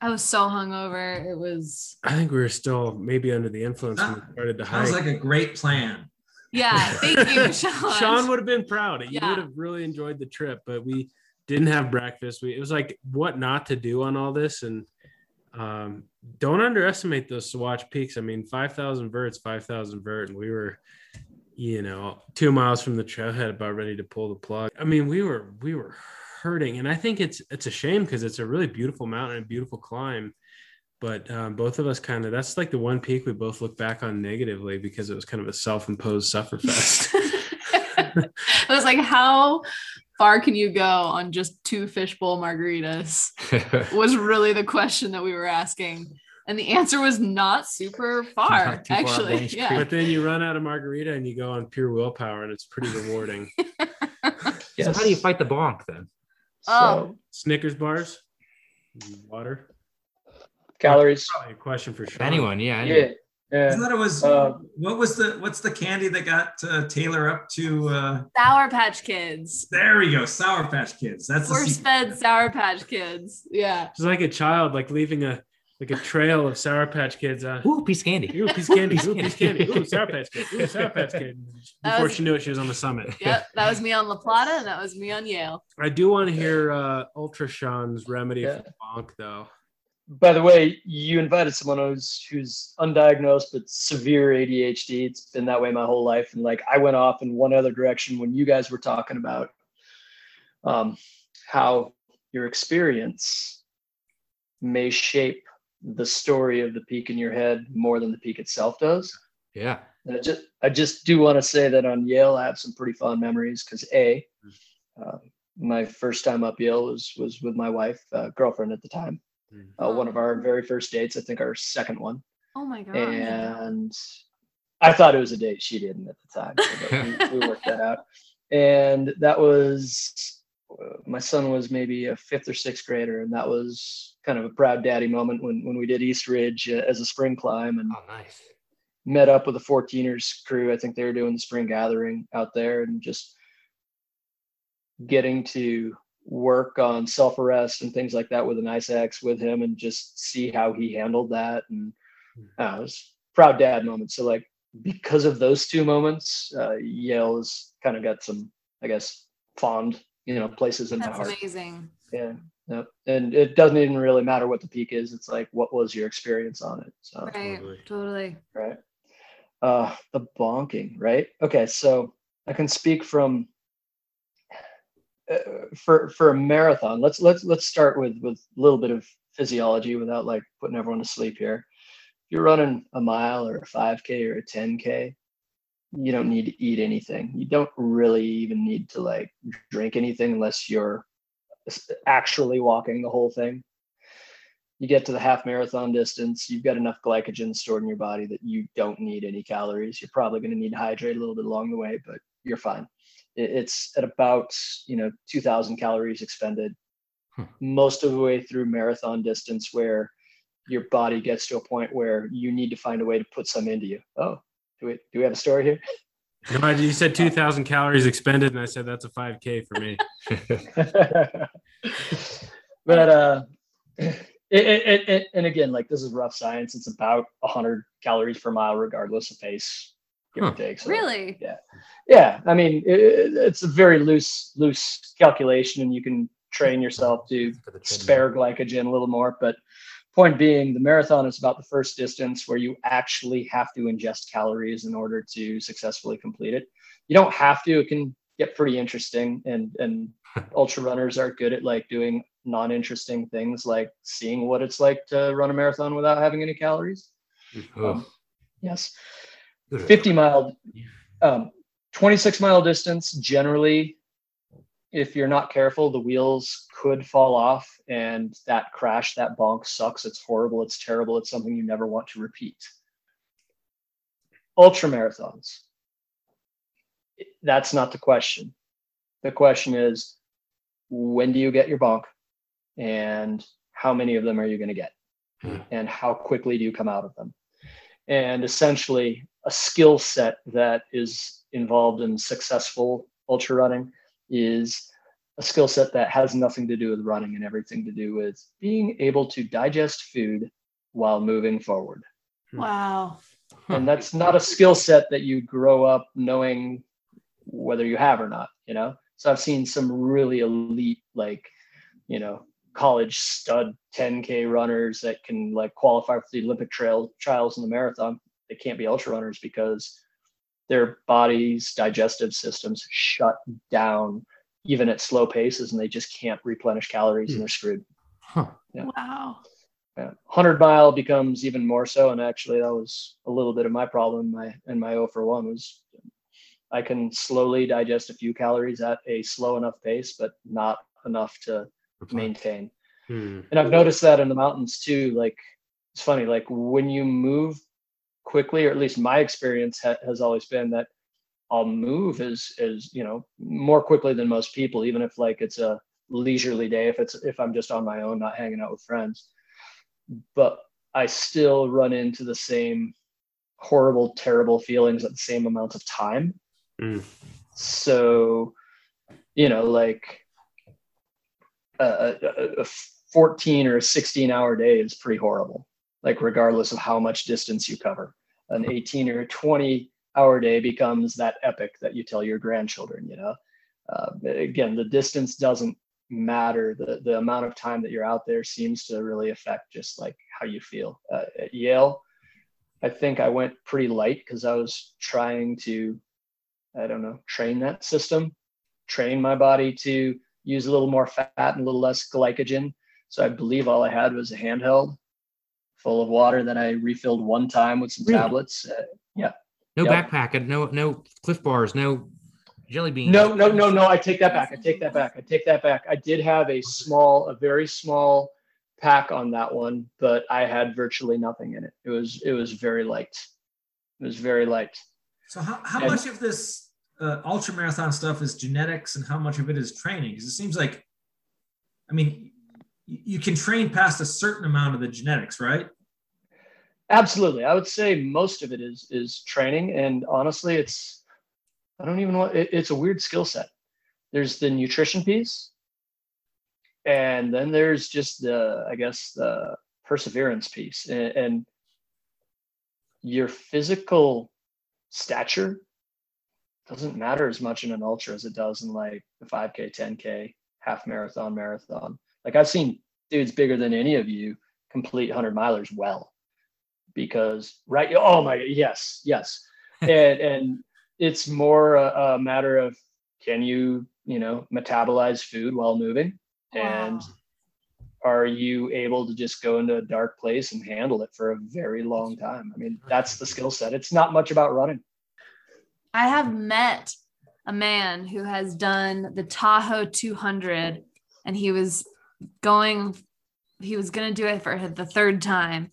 I was so hungover. It was, I think we were still maybe under the influence when we started to hike. Sounds like a great plan. yeah, thank you, Sean. Sean would have been proud. You Yeah. would have really enjoyed the trip, but we didn't have breakfast. We, it was like what not to do on all this. And um, don't underestimate those Sawatch peaks. I mean, 5,000 verts, 5,000 vert, and we were, you know, two miles from the trailhead about ready to pull the plug. I mean, we were, we were hurting. And I think it's, it's a shame because it's a really beautiful mountain and beautiful climb. But um, both of us kind of, that's like the one peak we both look back on negatively because it was kind of a self imposed sufferfest. I was like, how far can you go on just two fishbowl margaritas? Was really the question that we were asking. And the answer was not super far, Not too far actually. Yeah. But then you run out of margarita and you go on pure willpower and it's pretty rewarding So how do you fight the bonk then? Oh. snickers bars water calories. probably a question for sure Anyone? Yeah. Yeah. anyone. I thought it was Uh, what was the what's the candy that got uh, Taylor up to? Uh, Sour Patch Kids. there we go, Sour Patch Kids. That's the Force secret. fed Sour Patch Kids. Yeah. it's like a child like leaving a like a trail of sour patch kids uh Ooh, piece of candy. Ooh, piece of candy. Ooh, piece of candy. Ooh, Sour Patch Kid. Ooh, Sour Patch Kid. Before was- she knew it, she was on the summit. Yep. That was me on La Plata and that was me on Yale. I do want to hear uh, Ultra Sean's remedy Yeah. for bonk, though. By the way, you invited someone who's who's undiagnosed but severe ADHD. It's been that way my whole life, and like I went off in one other direction when you guys were talking about um, how your experience may shape the story of the peak in your head more than the peak itself does. Yeah. And I just I just do want to say that on Yale I have some pretty fond memories because a uh, my first time up Yale was was with my wife uh, girlfriend at the time. Uh, one of our very first dates, I think our second one, Oh my God. and I thought it was a date. She didn't at the time. So but we, we worked that out, and that was my son was maybe a fifth or sixth grader, and that was kind of a proud daddy moment when when we did East Ridge uh, as a spring climb and Oh, nice. met up with the 14ers crew. I think they were doing the spring gathering out there and just getting to work on self arrest and things like that with an ice axe with him and just see how he handled that. And uh, it was proud dad moment. So like because of those two moments, uh, Yale has kind of got some, I guess, fond, you know, places in my That's heart. amazing. Yeah. Yep. And it doesn't even really matter what the peak is. It's like, what was your experience on it? So Right. Totally. Totally. right? Uh, the bonking, right? Okay, so I can speak from uh, for for a marathon. Let's let's let's start with with a little bit of physiology without like putting everyone to sleep here. If you're running a mile or a 5k or a 10k, you don't need to eat anything. You don't really even need to like drink anything unless you're actually walking the whole thing you get to the half marathon distance, you've got enough glycogen stored in your body that you don't need any calories. You're probably going to need to hydrate a little bit along the way, but you're fine. It's at about, you know, 2000 calories expended Hmm. most of the way through marathon distance where your body gets to a point where you need to find a way to put some into you. Oh, do we do we have a story here? No, you said 2,000 calories expended, and I said that's a 5K for me. but uh, it, it, it, and again, like this is rough science. It's about 100 calories per mile, regardless of pace, give Huh. or take. So, Really? Yeah, yeah. I mean, it, it's a very loose loose calculation, and you can train yourself to For the treadmill. spare glycogen a little more. But point being, the marathon is about the first distance where you actually have to ingest calories in order to successfully complete it. You don't have to. It can get pretty interesting, and and ultra runners are good at like doing non-interesting things, like seeing what it's like to run a marathon without having any calories. Um, yes, 50 mile, um, 26 mile distance generally if you're not careful the wheels could fall off and that crash that bonk sucks. It's horrible. It's terrible. It's something you never want to repeat. Ultra marathons that's not the question. The question is when do you get your bonk? And how many of them are you going to get? Hmm. and how quickly do you come out of them? And essentially a skill set that is involved in successful ultra running is a skill set that has nothing to do with running and everything to do with being able to digest food while moving forward. Hmm. Wow. And that's not a skill set that you grow up knowing whether you have or not, you know? So I've seen some really elite, like, you know, college stud 10K runners that can like qualify for the Olympic trail trials in the marathon. They can't be ultra runners because their bodies' digestive systems shut down even at slow paces and they just can't replenish calories and they're screwed. Huh. Wow. Yeah. 100 mile becomes even more so. And actually, that was a little bit of my problem. My and my 0 for 1 was I can slowly digest a few calories at a slow enough pace, but not enough to maintain. Hmm. And I've noticed that in the mountains too. Like it's funny, like when you move quickly, or at least my experience ha- has always been that I'll move as as you know more quickly than most people, even if like it's a leisurely day, if it's if I'm just on my own, not hanging out with friends. But I still run into the same horrible, terrible feelings at the same amount of time. Mm. So, you know, like a, a, a 14 or a 16 hour day is pretty horrible, like regardless of how much distance you cover. An 18 or 20 hour day becomes that epic that you tell your grandchildren, you know. Uh, again, the distance doesn't matter. The, the amount of time that you're out there seems to really affect just like how you feel. Uh, at Yale, I think I went pretty light because I was trying to, I don't know, train that system, train my body to use a little more fat and a little less glycogen. So I believe all I had was a handheld full of water that I refilled one time with some Really? tablets. Uh, No Yep. backpack and no no Clif bars, no jelly beans. no, no, no, no. I take that back. I take that back. I take that back. I did have a small, a very small pack on that one, but I had virtually nothing in it. It was, it was very light. It was very light. So how, how And- much of this uh, ultra marathon stuff is genetics and how much of it is training? Because it seems like, I mean, you, can train past a certain amount of the genetics, right? Absolutely. I would say most of it is is training and honestly it's I don't even want it, it's a weird skill set. There's the nutrition piece and then there's just the I guess the perseverance piece and, and your physical stature doesn't matter as much in an ultra as it does in like the 5k 10k half marathon marathon like i've seen dudes bigger than any of you complete 100 milers well because right? Oh my yes yes. And and it's more a, a matter of can you you know metabolize food while moving? And are you able to just go into a dark place and handle it for a very long time? I mean that's the skill set. It's not much about running. I have met a man who has done the Tahoe 200 and he was going, he was going to do it for the third time.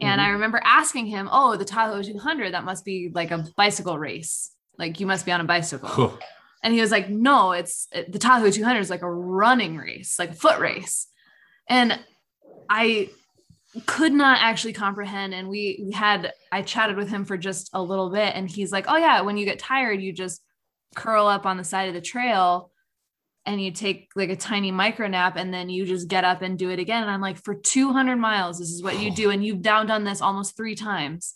And I mm-hmm. remember asking him, Oh, the Tahoe 200, that must be like a bicycle race. Like you must be on a bicycle. And he was like, No, it's it- the Tahoe 200 is like a running race, like a foot race. And I could not actually comprehend. And we, we had, I chatted with him for just a little bit and he's like, oh yeah, when you get tired, you just curl up on the side of the trail and you take like a tiny micro nap and then you just get up and do it again. And I'm like, for 200 miles, this is what you do. And you've down done this almost three times.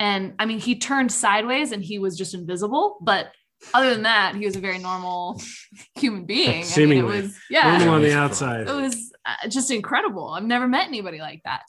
And I mean, he turned sideways and he was just invisible, but other than that, he was a very normal human being. I mean, it was, yeah, Normal on the outside. it was uh, just incredible. I've never met anybody like that.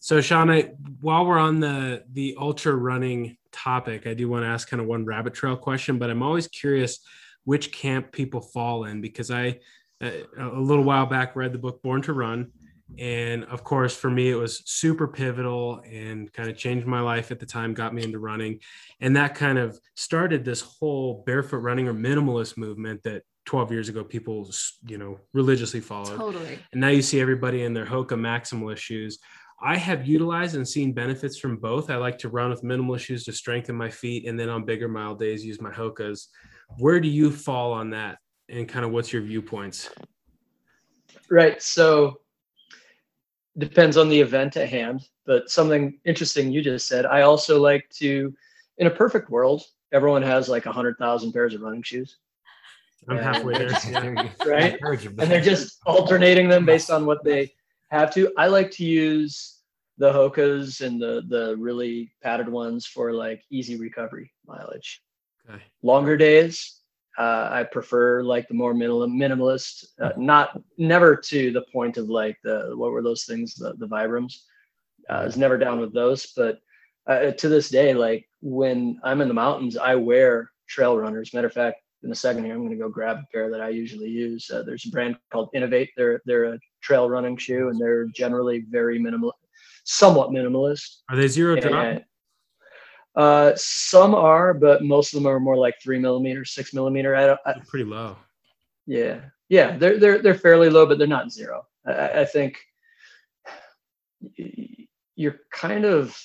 So, Shauna, while we're on the the ultra running topic, I do want to ask kind of one rabbit trail question, but I'm always curious which camp people fall in because I uh, little while back read the book Born to Run, and of course for me it was super pivotal and kind of changed my life at the time, got me into running, and that kind of started this whole barefoot running or minimalist movement that 12 years ago people you know religiously followed Totally. and now you see everybody in their Hoka maximalist shoes. I have utilized and seen benefits from both. I like to run with minimalist shoes to strengthen my feet, and then on bigger mile days, use my Hokas. Where do you fall on that? And kind of what's your viewpoints? Right. So depends on the event at hand. But something interesting you just said. I also like to, in a perfect world, everyone has like a hundred thousand pairs of running shoes, I'm Yeah. halfway there. Yeah. right? And they're just alternating them based on what they have to. I like to use the Hokas and the the really padded ones for like easy recovery mileage. Okay. Longer days, uh, I prefer like the more minimal, minimalist. Uh, not never to the point of like the what were those things the the Vibrams. Uh, I was never down with those, but uh, to this day, like when I'm in the mountains, I wear trail runners. Matter of fact, in a second here, I'm going to go grab a pair that I usually use. Uh, there's a brand called inov-8. They're they're a trail running shoe, and they're generally very minimal, somewhat minimalist. Are they zero drop? Uh, some are, but most of them are more like three millimeter, six millimeter. I don't. I, pretty low. yeah, yeah, they're they're they're fairly low, but they're not zero. I- I, I think you're kind of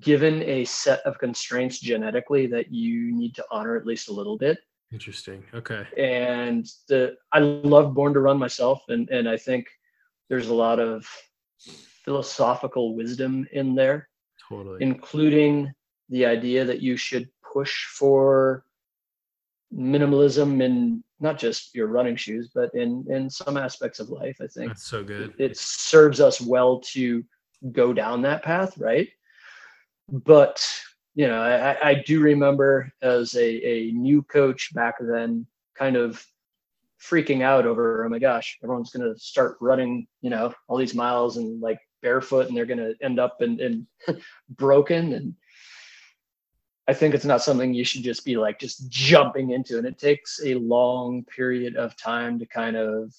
given a set of constraints genetically that you need to honor at least a little bit. Interesting. Okay. And the I love Born to Run myself, and and I think there's a lot of philosophical wisdom in there Totally. including the idea that you should push for minimalism in not just your running shoes, but in in some aspects of life. I think That's so good. it serves us well to go down that path, right? But you know, I, I- I do remember as a, a new coach back then, kind of freaking out over, oh my gosh, everyone's gonna start running, you know, all these miles and like barefoot and they're gonna end up in, in broken. And I think it's not something you should just be like just jumping into. And it takes a long period of time to kind of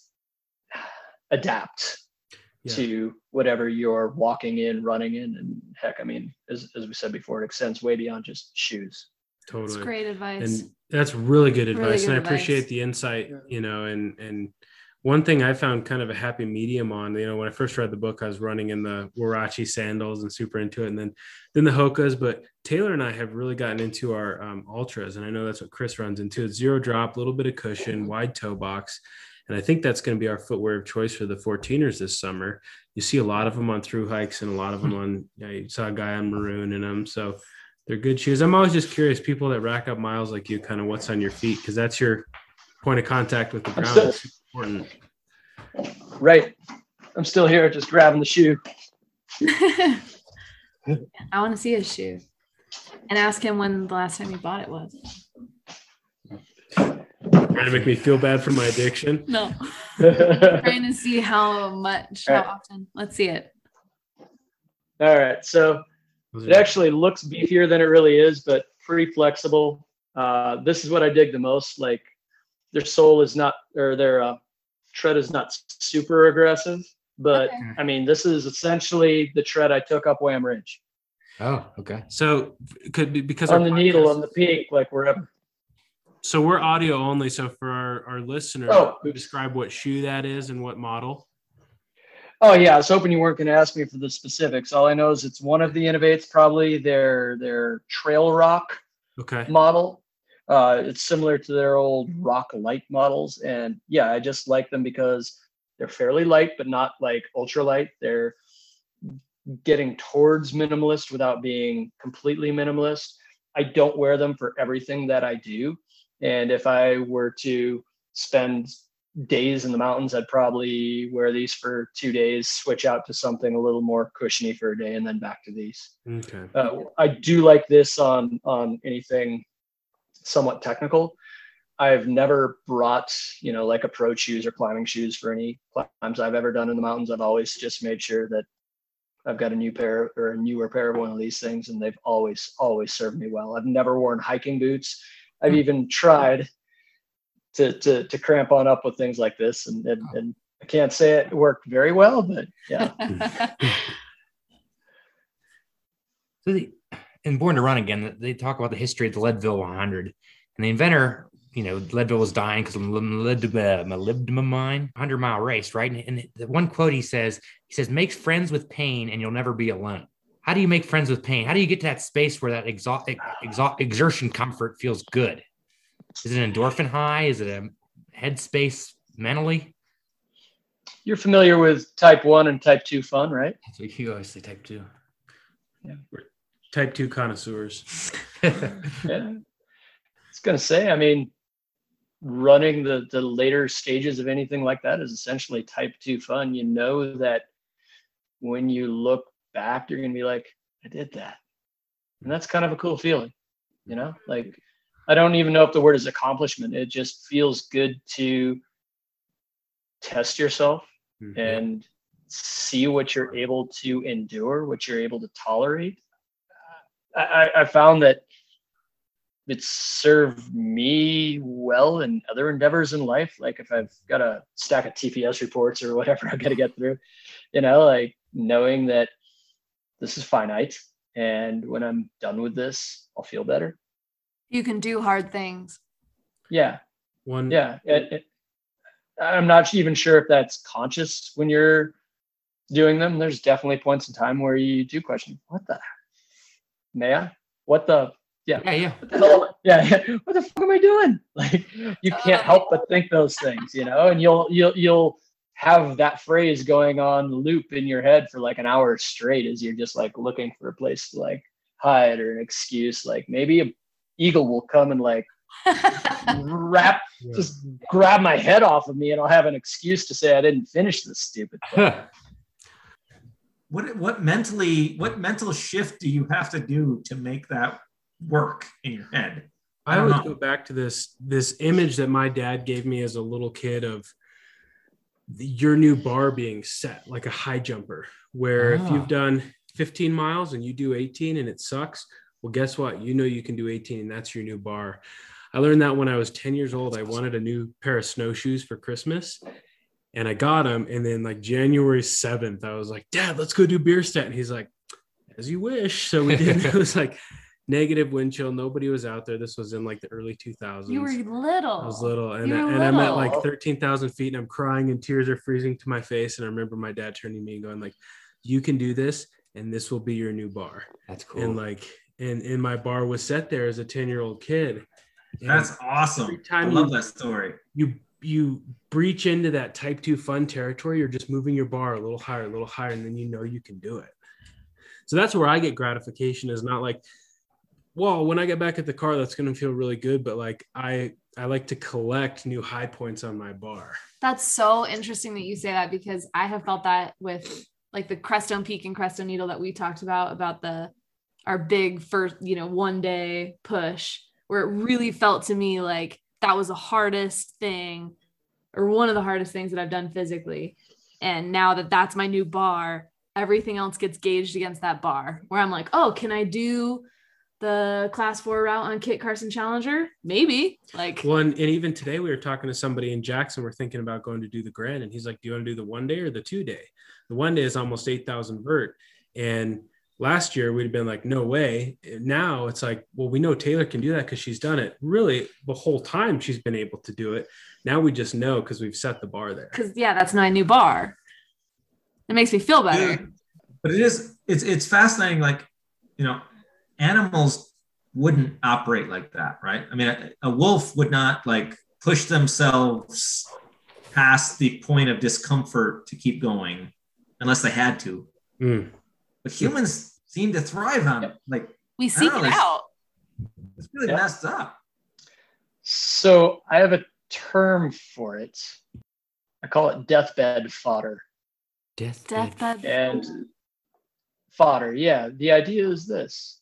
adapt Yeah. to whatever you're walking in, running in, and heck, I mean, as, as we said before, it extends way beyond just shoes. Totally. It's great advice. and that's really good advice. Really advice good and i advice. appreciate the insight you know and and one thing i found kind of a happy medium on you know when i first read the book i was running in the huarache sandals and super into it and then then the hokas but taylor and i have really gotten into our um, Altras and i know that's what chris runs into. It's zero drop a little bit of cushion wide toe box and i think that's going to be our footwear of choice for the 14ers this summer. You see a lot of them on through hikes and a lot of them on you, know, you saw a guy on maroon in them so they're good shoes. I'm always just curious, people that rack up miles like you, kind of what's on your feet, because that's your point of contact with the ground. still- It's important. Right. I'm still here, just grabbing the shoe. I want to see his shoe and ask him when the last time he bought it was. Trying to make me feel bad for my addiction. No, trying to see how much, how Alright. often. Let's see it. All right. So it actually looks beefier than it really is, but pretty flexible. Uh, this is what I dig the most. Like their sole is not, or their uh, tread is not super aggressive, but Okay. I mean, this is essentially the tread I took up Wham Ridge Oh, okay. So could be because on our the needle, on the peak, like wherever. So we're audio only. So for our, our listeners, Oh, we describe what shoe that is and what model. Oh yeah, I was hoping you weren't going to ask me for the specifics. All I know is it's one of the inov-8s, probably their their Trailroc Okay. model. Uh, it's similar to their old Roclite models, and yeah, I just like them because they're fairly light, but not like ultra light. They're getting towards minimalist without being completely minimalist. I don't wear them for everything that I do. And if I were to spend days in the mountains, I'd probably wear these for two days, switch out to something a little more cushiony for a day, and then back to these. Okay. Uh, I do like this on on anything somewhat technical. I've never brought, you know, like a pro shoes or climbing shoes for any climbs I've ever done in the mountains. I've always just made sure that I've got a new pair or a newer pair of one of these things, and they've always, always served me well. I've never worn hiking boots. I've hmm. even tried to to to cramp on up with things like this, and and, and I can't say it worked very well, but yeah. So the, in Born to Run again, they talk about the history of the Leadville 100, and the inventor, you know, Leadville was dying because of molybdenum mine, 100 mile race, right? And, and the one quote he says, he says, "Make friends with pain, and you'll never be alone." How do you make friends with pain? How do you get to that space where that exhaust, exhaust, exertion comfort feels good? Is it an endorphin high? Is it a headspace mentally? You're familiar with type one and type two fun, right? So you always say type two. Type two connoisseurs. yeah. I was gonna say, I mean, running the the later stages of anything like that is essentially type two fun. You know that when you look back, you're gonna be like, I did that. And that's kind of a cool feeling, you know? Like I don't even know if the word is accomplishment. It just feels good to test yourself Mhm. and see what you're able to endure, what you're able to tolerate. I, I- I found that it's served me well in other endeavors in life. Like if I've got a stack of TPS reports or whatever I've got to get through, you know, like knowing that this is finite. And when I'm done with this, I'll feel better. you can do hard things. Yeah. One. Yeah. It, it, I'm not even sure if that's conscious when you're doing them. There's definitely points in time where you do question, what the, may I? What the, Yeah, yeah. what the hell? Yeah, yeah. What the fuck am I doing? Like you uh, can't help but think those things, you know, and you'll you'll you'll have that phrase going on loop in your head for like an hour straight as you're just like looking for a place to like hide or an excuse. Like maybe a eagle will come and like wrap Yeah. just grab my head off of me and I'll have an excuse to say I didn't finish this stupid thing. What what mentally what mental shift do you have to do to make that work in your head? I I always know. go back to this this image that my dad gave me as a little kid of the, your new bar being set like a high jumper, where if Ah. you've done 15 miles and you do 18 and it sucks, well, guess what? You know you can do 18 and that's your new bar. I learned that when I was 10 years old. I wanted a new pair of snowshoes for Christmas. And I got him. And then, like January 7th, I was like, Dad, let's go do Bierstadt. And he's like, As you wish. So we did. it was like negative wind chill. Nobody was out there. This was in like the early 2000s. You were little. I was little, and, You were and I'm at little. like thirteen thousand feet, and I'm crying, and tears are freezing to my face. And I remember my dad turning to me and going, "Like, you can do this, and this will be your new bar." That's cool. And like, and and my bar was set there as a ten year old kid. And That's awesome. Every time I love you- that story. you you breach into that type two fun territory. You're just moving your bar a little higher, a little higher, and then you know you can do it. So that's where I get gratification. Is not like, well, when I get back at the car, that's going to feel really good. But like I I like to collect new high points on my bar. That's so interesting that you say that because I have felt that with like the Crestone Peak and Crestone Needle that we talked about about the our big first, you know, one day push where it really felt to me like that was the hardest thing or one of the hardest things that I've done physically. And now that that's my new bar, everything else gets gauged against that bar where I'm like, "Oh, can I do the class 4 route on Kit Carson Challenger? Maybe." Like Well, and, and even today we were talking to somebody in Jackson. We're thinking about going to do the Grand, and he's like, "Do you want to do the one day or the two day?" The one day is almost eight thousand vert, and last year we'd been like, "No way." Now it's like, well, we know Taylor can do that because she's done it. Really, the whole time she's been able to do it. Now we just know because we've set the bar there. because yeah, that's my new bar. It makes me feel better. Yeah. But it is it's it's fascinating. Like you know, animals wouldn't operate like that, right? I mean, a, a wolf would not like push themselves past the point of discomfort to keep going unless they had to. Mm. But humans seem to thrive on it. Like We I seek don't it know, out. it's really Yeah. messed up. So I have a term for it. I call it deathbed fodder. Death. Deathbed. And fodder, yeah. The idea is this.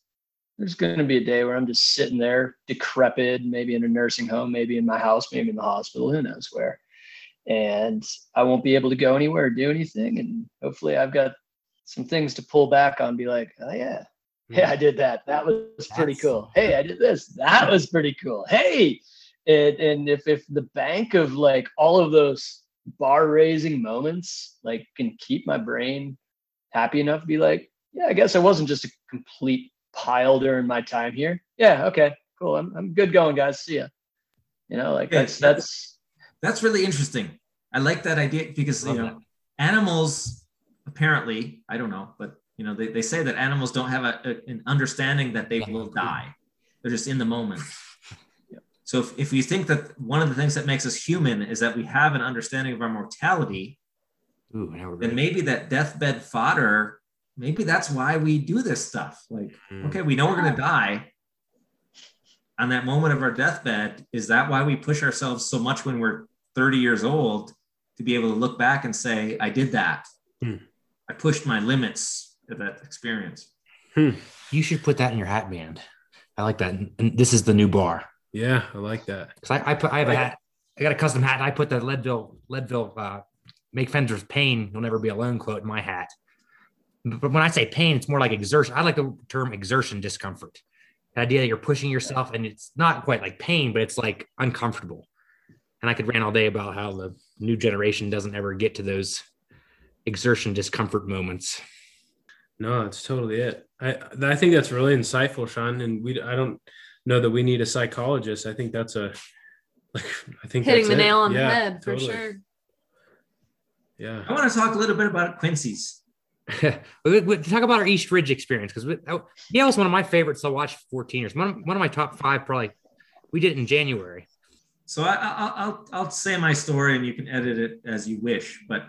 There's going to be a day where I'm just sitting there, decrepit, maybe in a nursing home, maybe in my house, maybe in the hospital, who knows where. And I won't be able to go anywhere or do anything. And hopefully I've got some things to pull back on, be like, oh, yeah, hmm. yeah, I did that. That was pretty That's- cool. Hey, I did this. That was pretty cool. Hey, and, and if if the bank of like all of those bar raising moments like can keep my brain happy enough to be like, yeah, I guess I wasn't just a complete pile during my time here. Yeah, okay, cool. I'm I'm good going, guys. See ya. You know, like Yeah, that's that's That's really interesting. I like that idea because you know animals apparently I don't know, but you know they, they say that animals don't have a, a- an understanding that they will die. They're just in the moment. So if, if you think that one of the things that makes us human is that we have an understanding of our mortality, Ooh, then ready. maybe that deathbed fodder, maybe that's why we do this stuff. Like, Mm. okay, we know we're gonna die. On that moment of our deathbed, is that why we push ourselves so much when we're 30 years old to be able to look back and say, I did that. Hmm. I pushed my limits of that experience. You should put that in your hat band. I like that. And this is the new bar. Yeah, I like that. Because I, I put I have a Like- hat. I got a custom hat. I put the Leadville Leadville uh, make Fender's pain. You'll never be alone quote in my hat. But when I say pain, it's more like exertion. I like the term exertion discomfort. The idea that you're pushing yourself and it's not quite like pain, but it's like uncomfortable. And I could rant all day about how the new generation doesn't ever get to those exertion discomfort moments. No, that's totally it. I I think that's really insightful, Sean. And we I don't know that we need a psychologist. I think that's a like I think Hitting that's the it. nail on Yeah, the head for totally. sure. Yeah. I want to talk a little bit about Quincy's. we, we- talk about our East Ridge experience because yeah, it was one of my favorites to watch. 14 years, one of, one of my top five. Probably we did it in January. So I, I, I'll I'll say my story, and you can edit it as you wish. But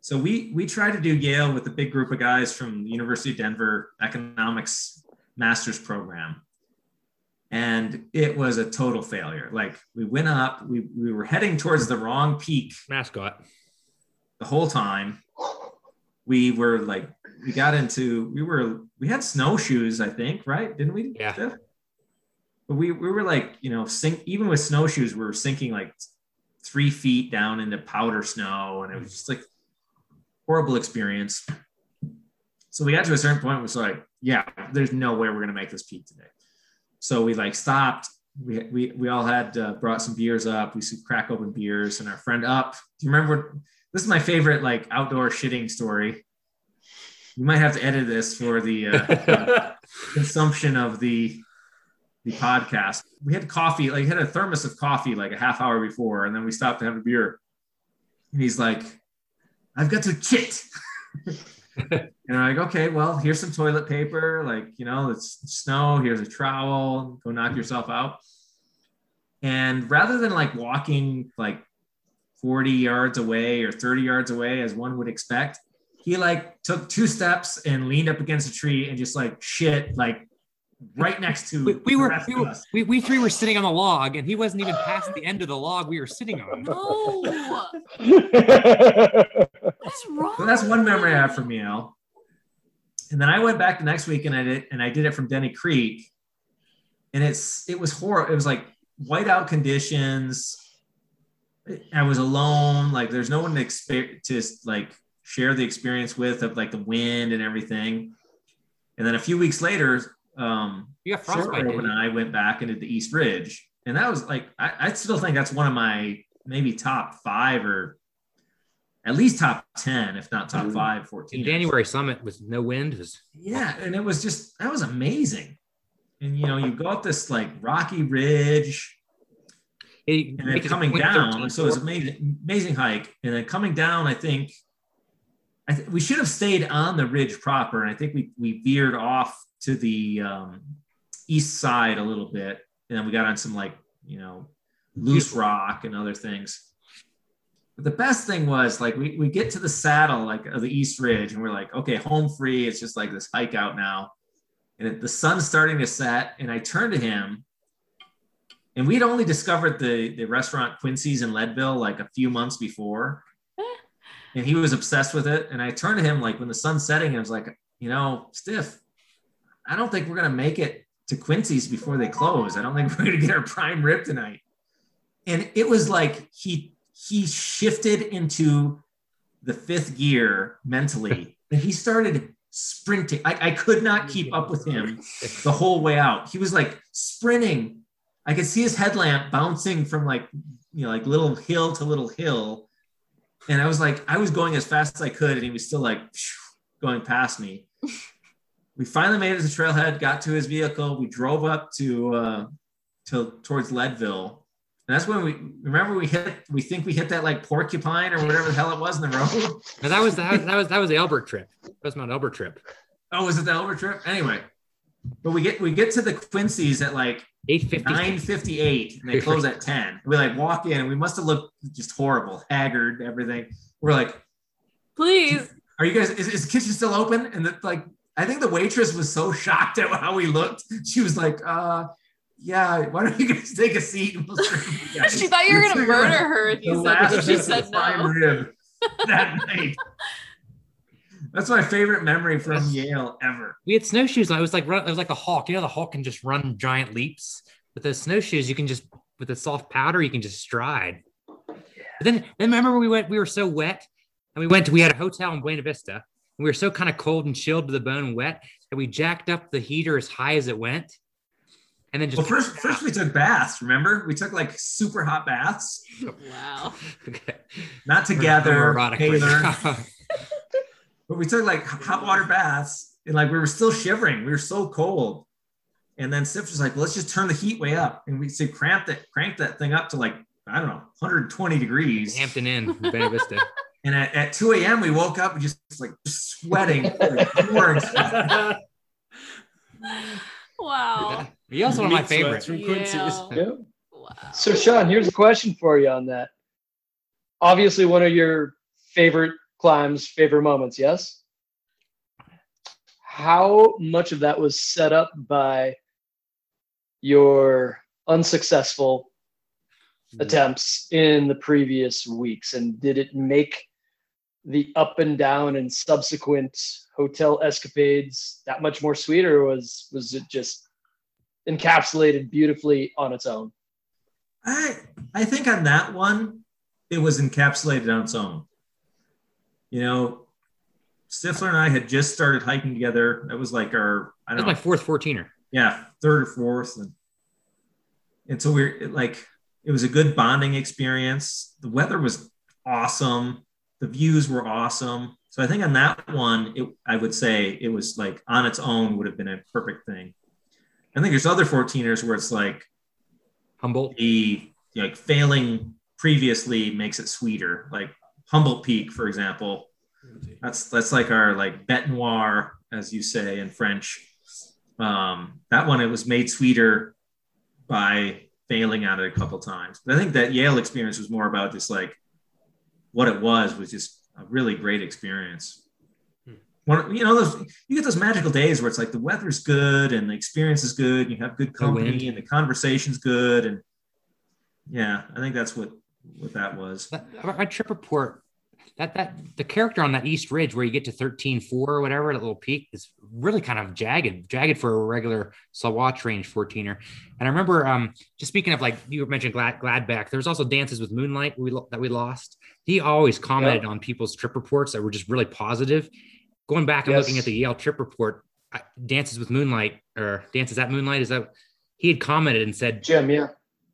so we we tried to do Yale with a big group of guys from the University of Denver economics master's program, and it was a total failure. Like we went up, we we were heading towards the wrong peak Mascot. the whole time. We were like we got into we were we had snowshoes, I think, right? Didn't we? Yeah. Steph? But we we were like you know sink even with snowshoes we were sinking like three feet down into powder snow and it was just like horrible experience. So we got to a certain point it's like, yeah, there's no way we're gonna make this peak today. So we like stopped. We we we all had uh, brought some beers up. We to crack open beers, and our friend up. Do you remember? This is my favorite like outdoor shitting story. You might have to edit this for the uh, consumption of the the podcast. We had coffee, like had a thermos of coffee like a half hour before, and then we stopped to have a beer. And he's like, "I've got to shit." and I'm like, "Okay, well, here's some toilet paper. Like, you know, it's snow. Here's a trowel. Go knock yourself out." And rather than like walking like 40 yards away or 30 yards away, as one would expect, he like took two steps and leaned up against a tree and just like shit like right next to We, we the were, rest we, of were us. we, we three were sitting on the log, and he wasn't even past the end of the log we were sitting on. No, what's wrong? So that's one memory I have from Yale. And then I went back the next week and I did and I did it from Denny Creek. And it's it was horrible. It was like whiteout conditions. I was alone. Like there's no one to exper- to like share the experience with of like the wind and everything. And then a few weeks later, um, You got frostbite. And? I went back into the East Ridge, and that was like I, I still think that's one of my maybe top five or at least top ten, if not top five, The 14. January summit with no wind was Yeah, and it was just that was amazing. And you know, you go up this like rocky ridge, it, and then make it a coming down. So it's four. amazing, amazing hike. And then coming down, I think, I th- we should have stayed on the ridge proper, and I think we we veered off to the um, east side a little bit, and then we got on some like you know loose rock and other things. But the best thing was like we, we get to the saddle like of the East Ridge and we're like, okay, home free. It's just like this hike out now. And it, the sun's starting to set. And I turn to him and we'd only discovered the, the restaurant Quincy's in Leadville like a few months before. And he was obsessed with it. And I turned to him like when the sun's setting, I was like, you know, Stiff, I don't think we're gonna make it to Quincy's before they close. I don't think we're gonna get our prime rib tonight. And it was like he he shifted into the fifth gear mentally, and he started sprinting. I, I could not keep up with him the whole way out. He was like sprinting. I could see his headlamp bouncing from like you know like little hill to little hill, and I was like I was going as fast as I could, and he was still like going past me. we finally made it to the trailhead, got to his vehicle. We drove up to uh, to towards Leadville. And that's when we remember we hit. We think we hit that like porcupine or whatever the hell it was in the road. No, that was that was that was that was the Elbert trip. That was Mount Elbert trip. Oh, was it the Elbert trip? Anyway, but we get we get to the Quincy's at like Eight fifty. nine fifty eight, and they close at ten. We like walk in, and we must have looked just horrible, haggard, everything. We're like, Please. "Are you guys? Is, is the kitchen still open?" And the, like, I think the waitress was so shocked at how we looked. She was like, "Uh, yeah. Why don't you guys take a seat?" And we'll serve. She thought you were gonna murder her if you said last that. She said no. rib that night. That's my favorite memory from Yale ever. We had snowshoes. and I was like run, it was like a hawk. You know, the hawk can just run giant leaps. With those snowshoes, you can just with the soft powder, you can just stride. But then, then remember we went. We were so wet, and we went. to We had a hotel in Buena Vista. And we were so kind of cold and chilled to the bone and wet that we jacked up the heater as high as it went, and then just Well, first, first we took baths. Remember, we took like super hot baths. Wow. Okay. Not together, Homoerotic right Taylor, now. but we took like hot water baths, and like we were still shivering. We were so cold. And then Sif was like, well, "Let's just turn the heat way up," and we said, "Cramp that, crank that thing up to like I don't know, 120 degrees." Hampton Inn, Buena Vista. And at, at 2 a.m., we woke up and just like sweating, like, pouring. Wow. He also one of my Meat favorites. from Quincy's. Yeah. Yeah. Wow. So, Sean, here's a question for you on that. Obviously, one of your favorite climbs, favorite moments, yes? How much of that was set up by your unsuccessful mm-hmm. attempts in the previous weeks? And did it make the up and down and subsequent hotel escapades that much more sweet, or was was it just encapsulated beautifully on its own? I I think on that one, it was encapsulated on its own. You know, Stifler and I had just started hiking together. That was like our I don't was know, my fourth 14er. yeah, third or fourth, and and so we're it, like it was a good bonding experience. The weather was awesome. The views were awesome. So I think on that one, it, I would say it was like on its own would have been a perfect thing. I think there's other 14ers where it's like Humboldt. the like failing previously makes it sweeter. Like Humboldt Peak, for example, that's that's like our like bête noire, as you say in French. Um, that one it was made sweeter by failing at it a couple times. But I think that Yale experience was more about just like what it was was just a really great experience. One, you know, those you get those magical days where it's like the weather's good and the experience is good, and you have good The company and the conversation's good, and yeah, I think that's what what that was. That, my trip report, that that the character on that East Ridge where you get to 13-4 or whatever, that little peak is really kind of jagged, jagged for a regular Sawatch range 14er. And I remember um just speaking of like you mentioned Glad Gladbach, there was also dances with moonlight we, that we lost. He always commented on people's trip reports that were just really positive. Going back and looking at the Yale trip report, dances with moonlight or dances at moonlight is that he had commented and said Jim, yeah.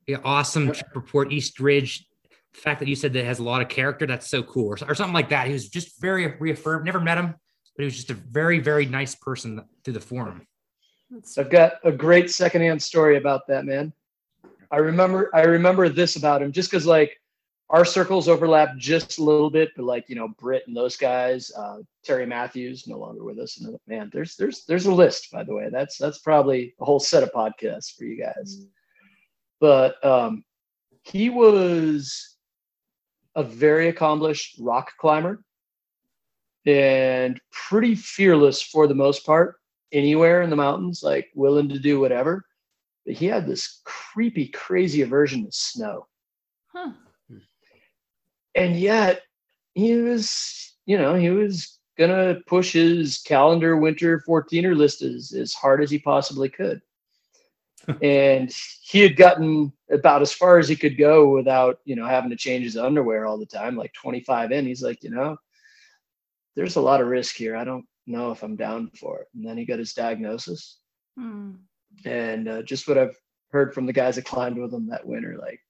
yeah, awesome trip report, East Ridge. The fact that you said that it has a lot of character, that's so cool, or, or something like that. He was just very reaffirmed. Never met him, but he was just a very, very nice person through the forum. I've got a great secondhand story about that man. I remember I remember this about him just because like our circles overlap just a little bit, but like you know Britt and those guys, uh, Terry Matthews no longer with us, and man, there's there's there's a list by the way. That's that's probably a whole set of podcasts for you guys. But um, he was a very accomplished rock climber and pretty fearless for the most part, anywhere in the mountains, like willing to do whatever. But he had this creepy, crazy aversion to snow. Huh. And yet he was, you know, he was gonna push his calendar winter 14er list as, as hard as he possibly could. and he had gotten about as far as he could go without, you know, having to change his underwear all the time, like 25 in. He's like, you know, there's a lot of risk here. I don't know if I'm down for it. And then he got his diagnosis. Hmm. And uh, just what I've heard from the guys that climbed with him that winter, like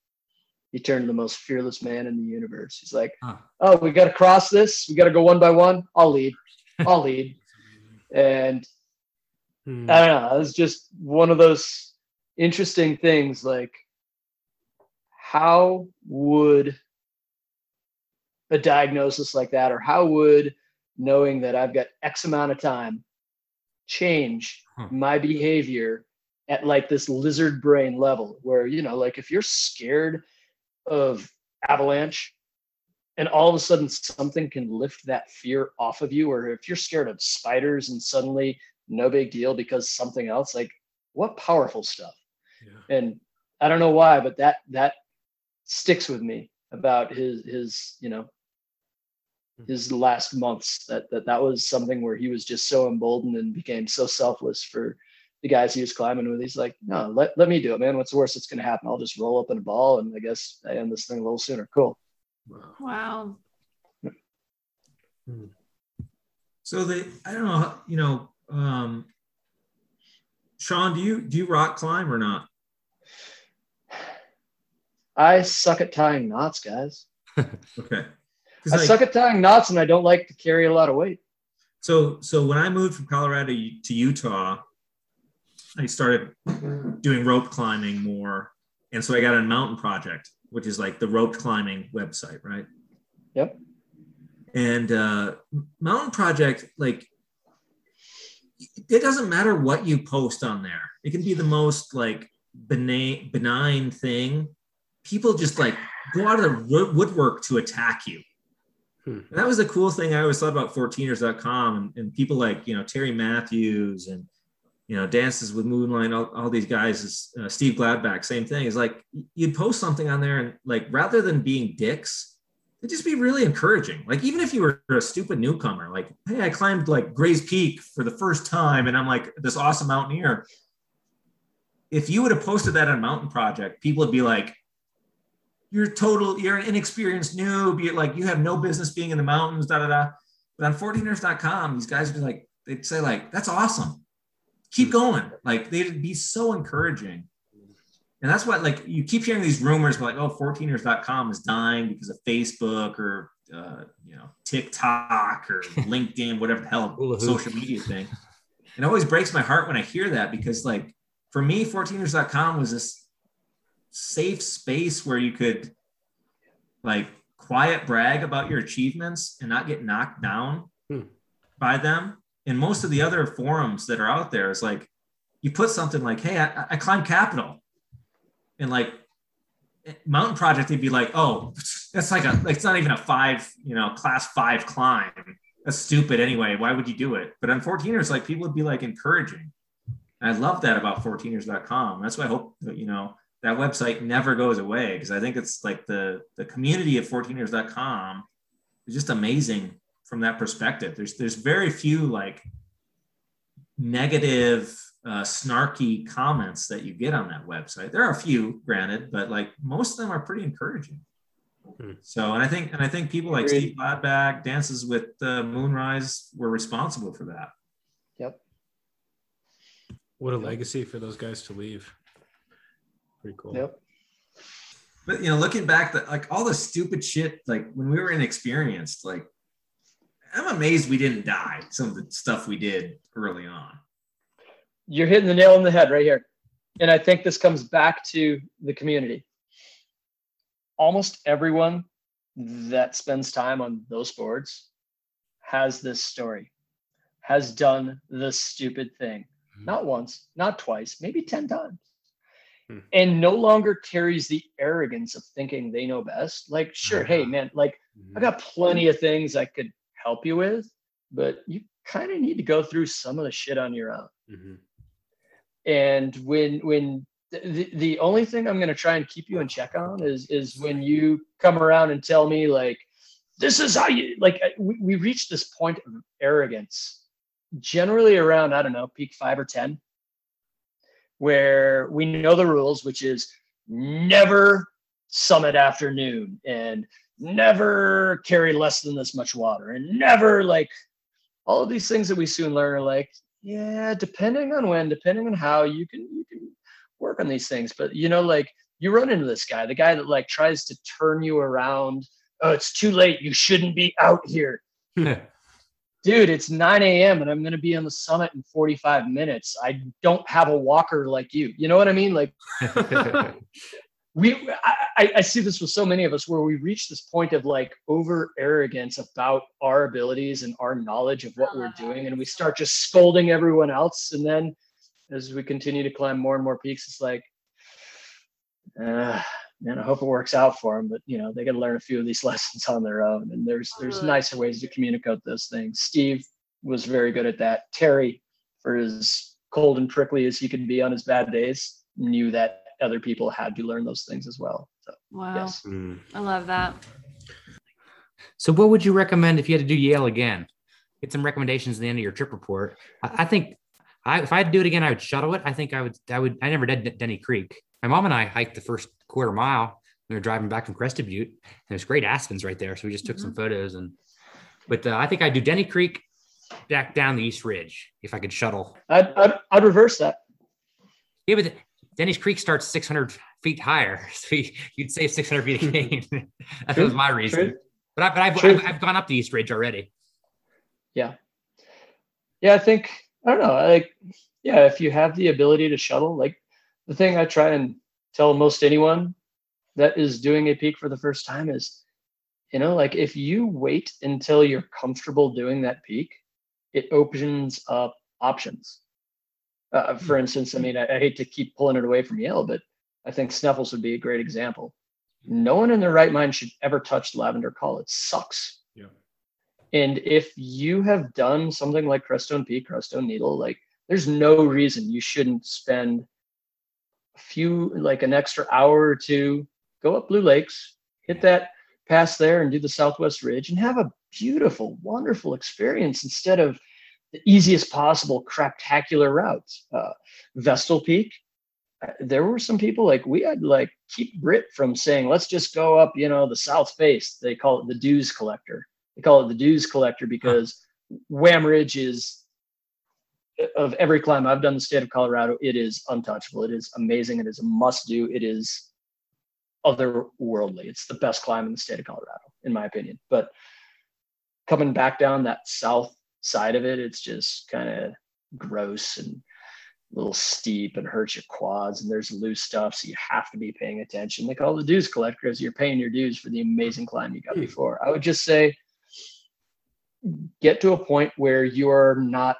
he turned the most fearless man in the universe. He's like, Huh. oh, we got to cross this. We got to go one by one. I'll lead. I'll lead. And Hmm. I don't know. It's just one of those interesting things. Like, how would a diagnosis like that, or how would knowing that I've got X amount of time change Huh. my behavior at like this lizard brain level? Where, you know, like if you're scared of avalanche and all of a sudden something can lift that fear off of you, or if you're scared of spiders and suddenly no big deal because something else, like what powerful stuff Yeah. and I don't know why, but that that sticks with me about his his you know hmm. his last months. That that that was something where he was just so emboldened and became so selfless for the guys he was climbing with. He's like, no, let let me do it, man. What's the worst that's gonna happen? I'll just roll up in a ball, and I guess I end this thing a little sooner. Cool. Wow. Wow. So they, I don't know, you know, um, Sean, do you do you rock climb or not? I suck at tying knots, guys. okay. I like, suck at tying knots, and I don't like to carry a lot of weight. So so when I moved from Colorado to Utah, I started doing rope climbing more, and so I got on Mountain Project, which is like the rope climbing website, right? Yep. And uh, Mountain Project, like, it doesn't matter what you post on there. It can be the most like benign, benign thing. People just like go out of the woodwork to attack you. Hmm. That was the cool thing I always thought about 14ers.com and, and people like, you know, Terry Matthews and, you know, Dances with Moonlight, all, all these guys, uh, Steve Gladbach, same thing. Is like you'd post something on there and like rather than being dicks, it'd just be really encouraging. Like even if you were a stupid newcomer, like, hey, I climbed like Gray's Peak for the first time and I'm like this awesome mountaineer. If you would have posted that on Mountain Project, people would be like, you're total, you're an inexperienced noob. You're like, you have no business being in the mountains, da da da. But on 14ers.com, these guys would be like, they'd say, like, that's awesome. Keep going. Like, they'd be so encouraging. And that's why, like, you keep hearing these rumors, like, oh, 14ers.com is dying because of Facebook or, uh, you know, TikTok or LinkedIn, whatever the hell social media thing. It always breaks my heart when I hear that because, like, for me, 14ers.com was this safe space where you could like quiet brag about your achievements and not get knocked down Hmm. by them. And most of the other forums that are out there is like you put something like, "Hey, I, I climbed Capitol," and like Mountain Project, they'd be like, "Oh, that's like a it's not even a five, you know, class five climb. That's stupid anyway. Why would you do it?" But on 14ers, like people would be like encouraging. And I love that about 14ers.com. That's why I hope that, you know that website never goes away because I think it's like the the community of 14ers.com is just amazing from that perspective. There's there's very few like negative uh, snarky comments that you get on that website. There are a few, granted, but like most of them are pretty encouraging. Hmm. So, and I think, and I think people like Agreed. Steve Gladbach, Dances with uh, Moonrise, were responsible for that. Yep. What a legacy for those guys to leave. Pretty cool. Yep. But you know, looking back, that like all the stupid shit, like when we were inexperienced, like I'm amazed we didn't die. Some of the stuff we did early on. You're hitting the nail on the head right here. And I think this comes back to the community. Almost everyone that spends time on those boards has this story, has done the stupid thing. Not once, not twice, maybe 10 times. Hmm. and no longer carries the arrogance of thinking they know best. Like, sure, hey Ah. man, like I got plenty of things I could help you with, but you kind of need to go through some of the shit on your own. Mhm. And when when the, the only thing I'm going to try and keep you in check on is is when you come around and tell me like this is how you like we, we reach this point of arrogance generally around I don't know peak 5 or 10 where we know the rules which is never summit afternoon and never carry less than this much water and never like all of these things that we soon learn are like yeah depending on when depending on how you can you can work on these things. But you know like you run into this guy the guy that like tries to turn you around. Oh it's too late. You shouldn't be out here. Dude it's 9 a.m and i'm going to be on the summit in 45 minutes. I don't have a walker like you. You know what i mean? Like we I, I- see this with so many of us where we reach this point of like over arrogance about our abilities and our knowledge of what we're doing and we start just scolding everyone else. And then as we continue to climb more and more peaks it's like uh, man i hope it works out for them but you know they got to learn a few of these lessons on their own. And there's there's nicer ways to communicate those things. Steve was very good at that. Terry for as cold and prickly as he could be on his bad days knew that other people had to learn those things as well so Wow. yes Mm. I love that. So, what would you recommend if you had to do Yale again? Get some recommendations at the end of your trip report. I, I think I, if I had to do it again, I would shuttle it. I think I would. I would. I never did Denny Creek. My mom and I hiked the first quarter mile. We were driving back from Crested Butte. And there's great aspens right there, so we just took some photos. And but uh, I think I'd do Denny Creek back down the East Ridge if I could shuttle. i'd, I'd, I'd reverse that Yeah, but Denny's Creek starts 600 feet higher, so you, you'd save 600 feet of hmm. gain. that was my reason. But, I, but I've. I've, I've gone up the East Ridge already. Yeah. Yeah i think i don't know like yeah if you have the ability to shuttle like the thing i try and tell most anyone that is doing a peak for the first time is you know like if you wait until you're comfortable doing that peak it opens up options uh, for instance i mean I, I hate to keep pulling it away from yale but i think Sneffels would be a great example. No one in their right mind should ever touch Lavender Col. It sucks. Yeah. and if you have done something like Crestone Peak, Crestone Needle, like there's no reason you shouldn't spend a few, like an extra hour or two, go up Blue Lakes, hit that pass there and do the Southwest Ridge and have a beautiful, wonderful experience instead of the easiest possible craptacular route. Uh, Vestal Peak, uh, there were some people like we had like keep Brit from saying, let's just go up, you know, the South Face. They call it the dues collector. They call it the dues collector because Wham Ridge is of every climb I've done the state of Colorado, it is untouchable. It is amazing. It is a must do. It is otherworldly. It's the best climb in the state of Colorado, in my opinion. But coming back down that south side of it, it's just kind of gross and a little steep and hurts your quads. And there's loose stuff, so you have to be paying attention. Like all the dues collector because you're paying your dues for the amazing climb you got Hmm. before. I would just say get to a point where you are not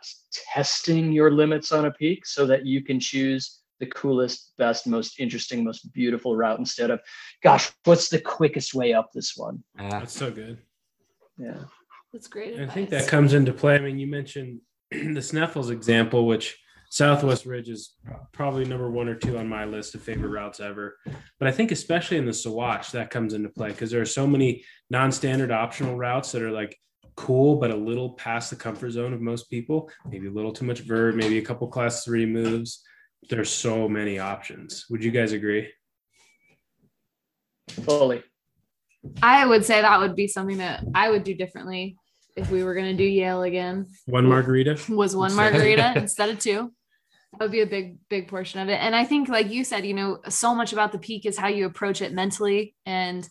testing your limits on a peak so that you can choose the coolest, best, most interesting, most beautiful route instead of, gosh, what's the quickest way up this one? Uh, That's so good. Yeah. That's great. I think that comes into play. I mean, you mentioned the Sneffels example, which Southwest Ridge is probably number one or two on my list of favorite routes ever. But I think especially in the Sawatch that comes into play because there are so many non-standard optional routes that are like cool, but a little past the comfort zone of most people. Maybe a little too much vert, maybe a couple class three moves. There's so many options. Would you guys agree? Fully. I would say that would be something that I would do differently if we were going to do Yale again. One margarita. Was one margarita instead of two. That would be a big, big portion of it. And I think, like you said, you know, so much about the peak is how you approach it mentally. And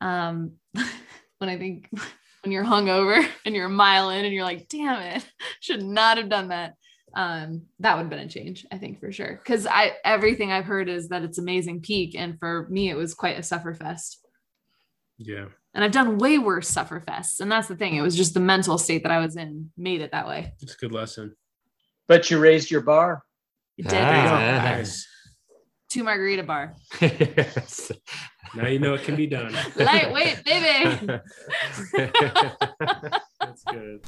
um, when I think when you're hungover and you're a mile in and you're like, damn it, should not have done that. Um, that would have been a change, I think, for sure. Cause I everything I've heard is that it's amazing peak. And for me, it was quite a sufferfest. Yeah. And I've done way worse sufferfests. And that's the thing. It was just the mental state that I was in made it that way. It's a good lesson. But you raised your bar. It did. Ah. Nice. two margarita bar. Yes. Now you know it can be done. Lightweight, baby. That's good.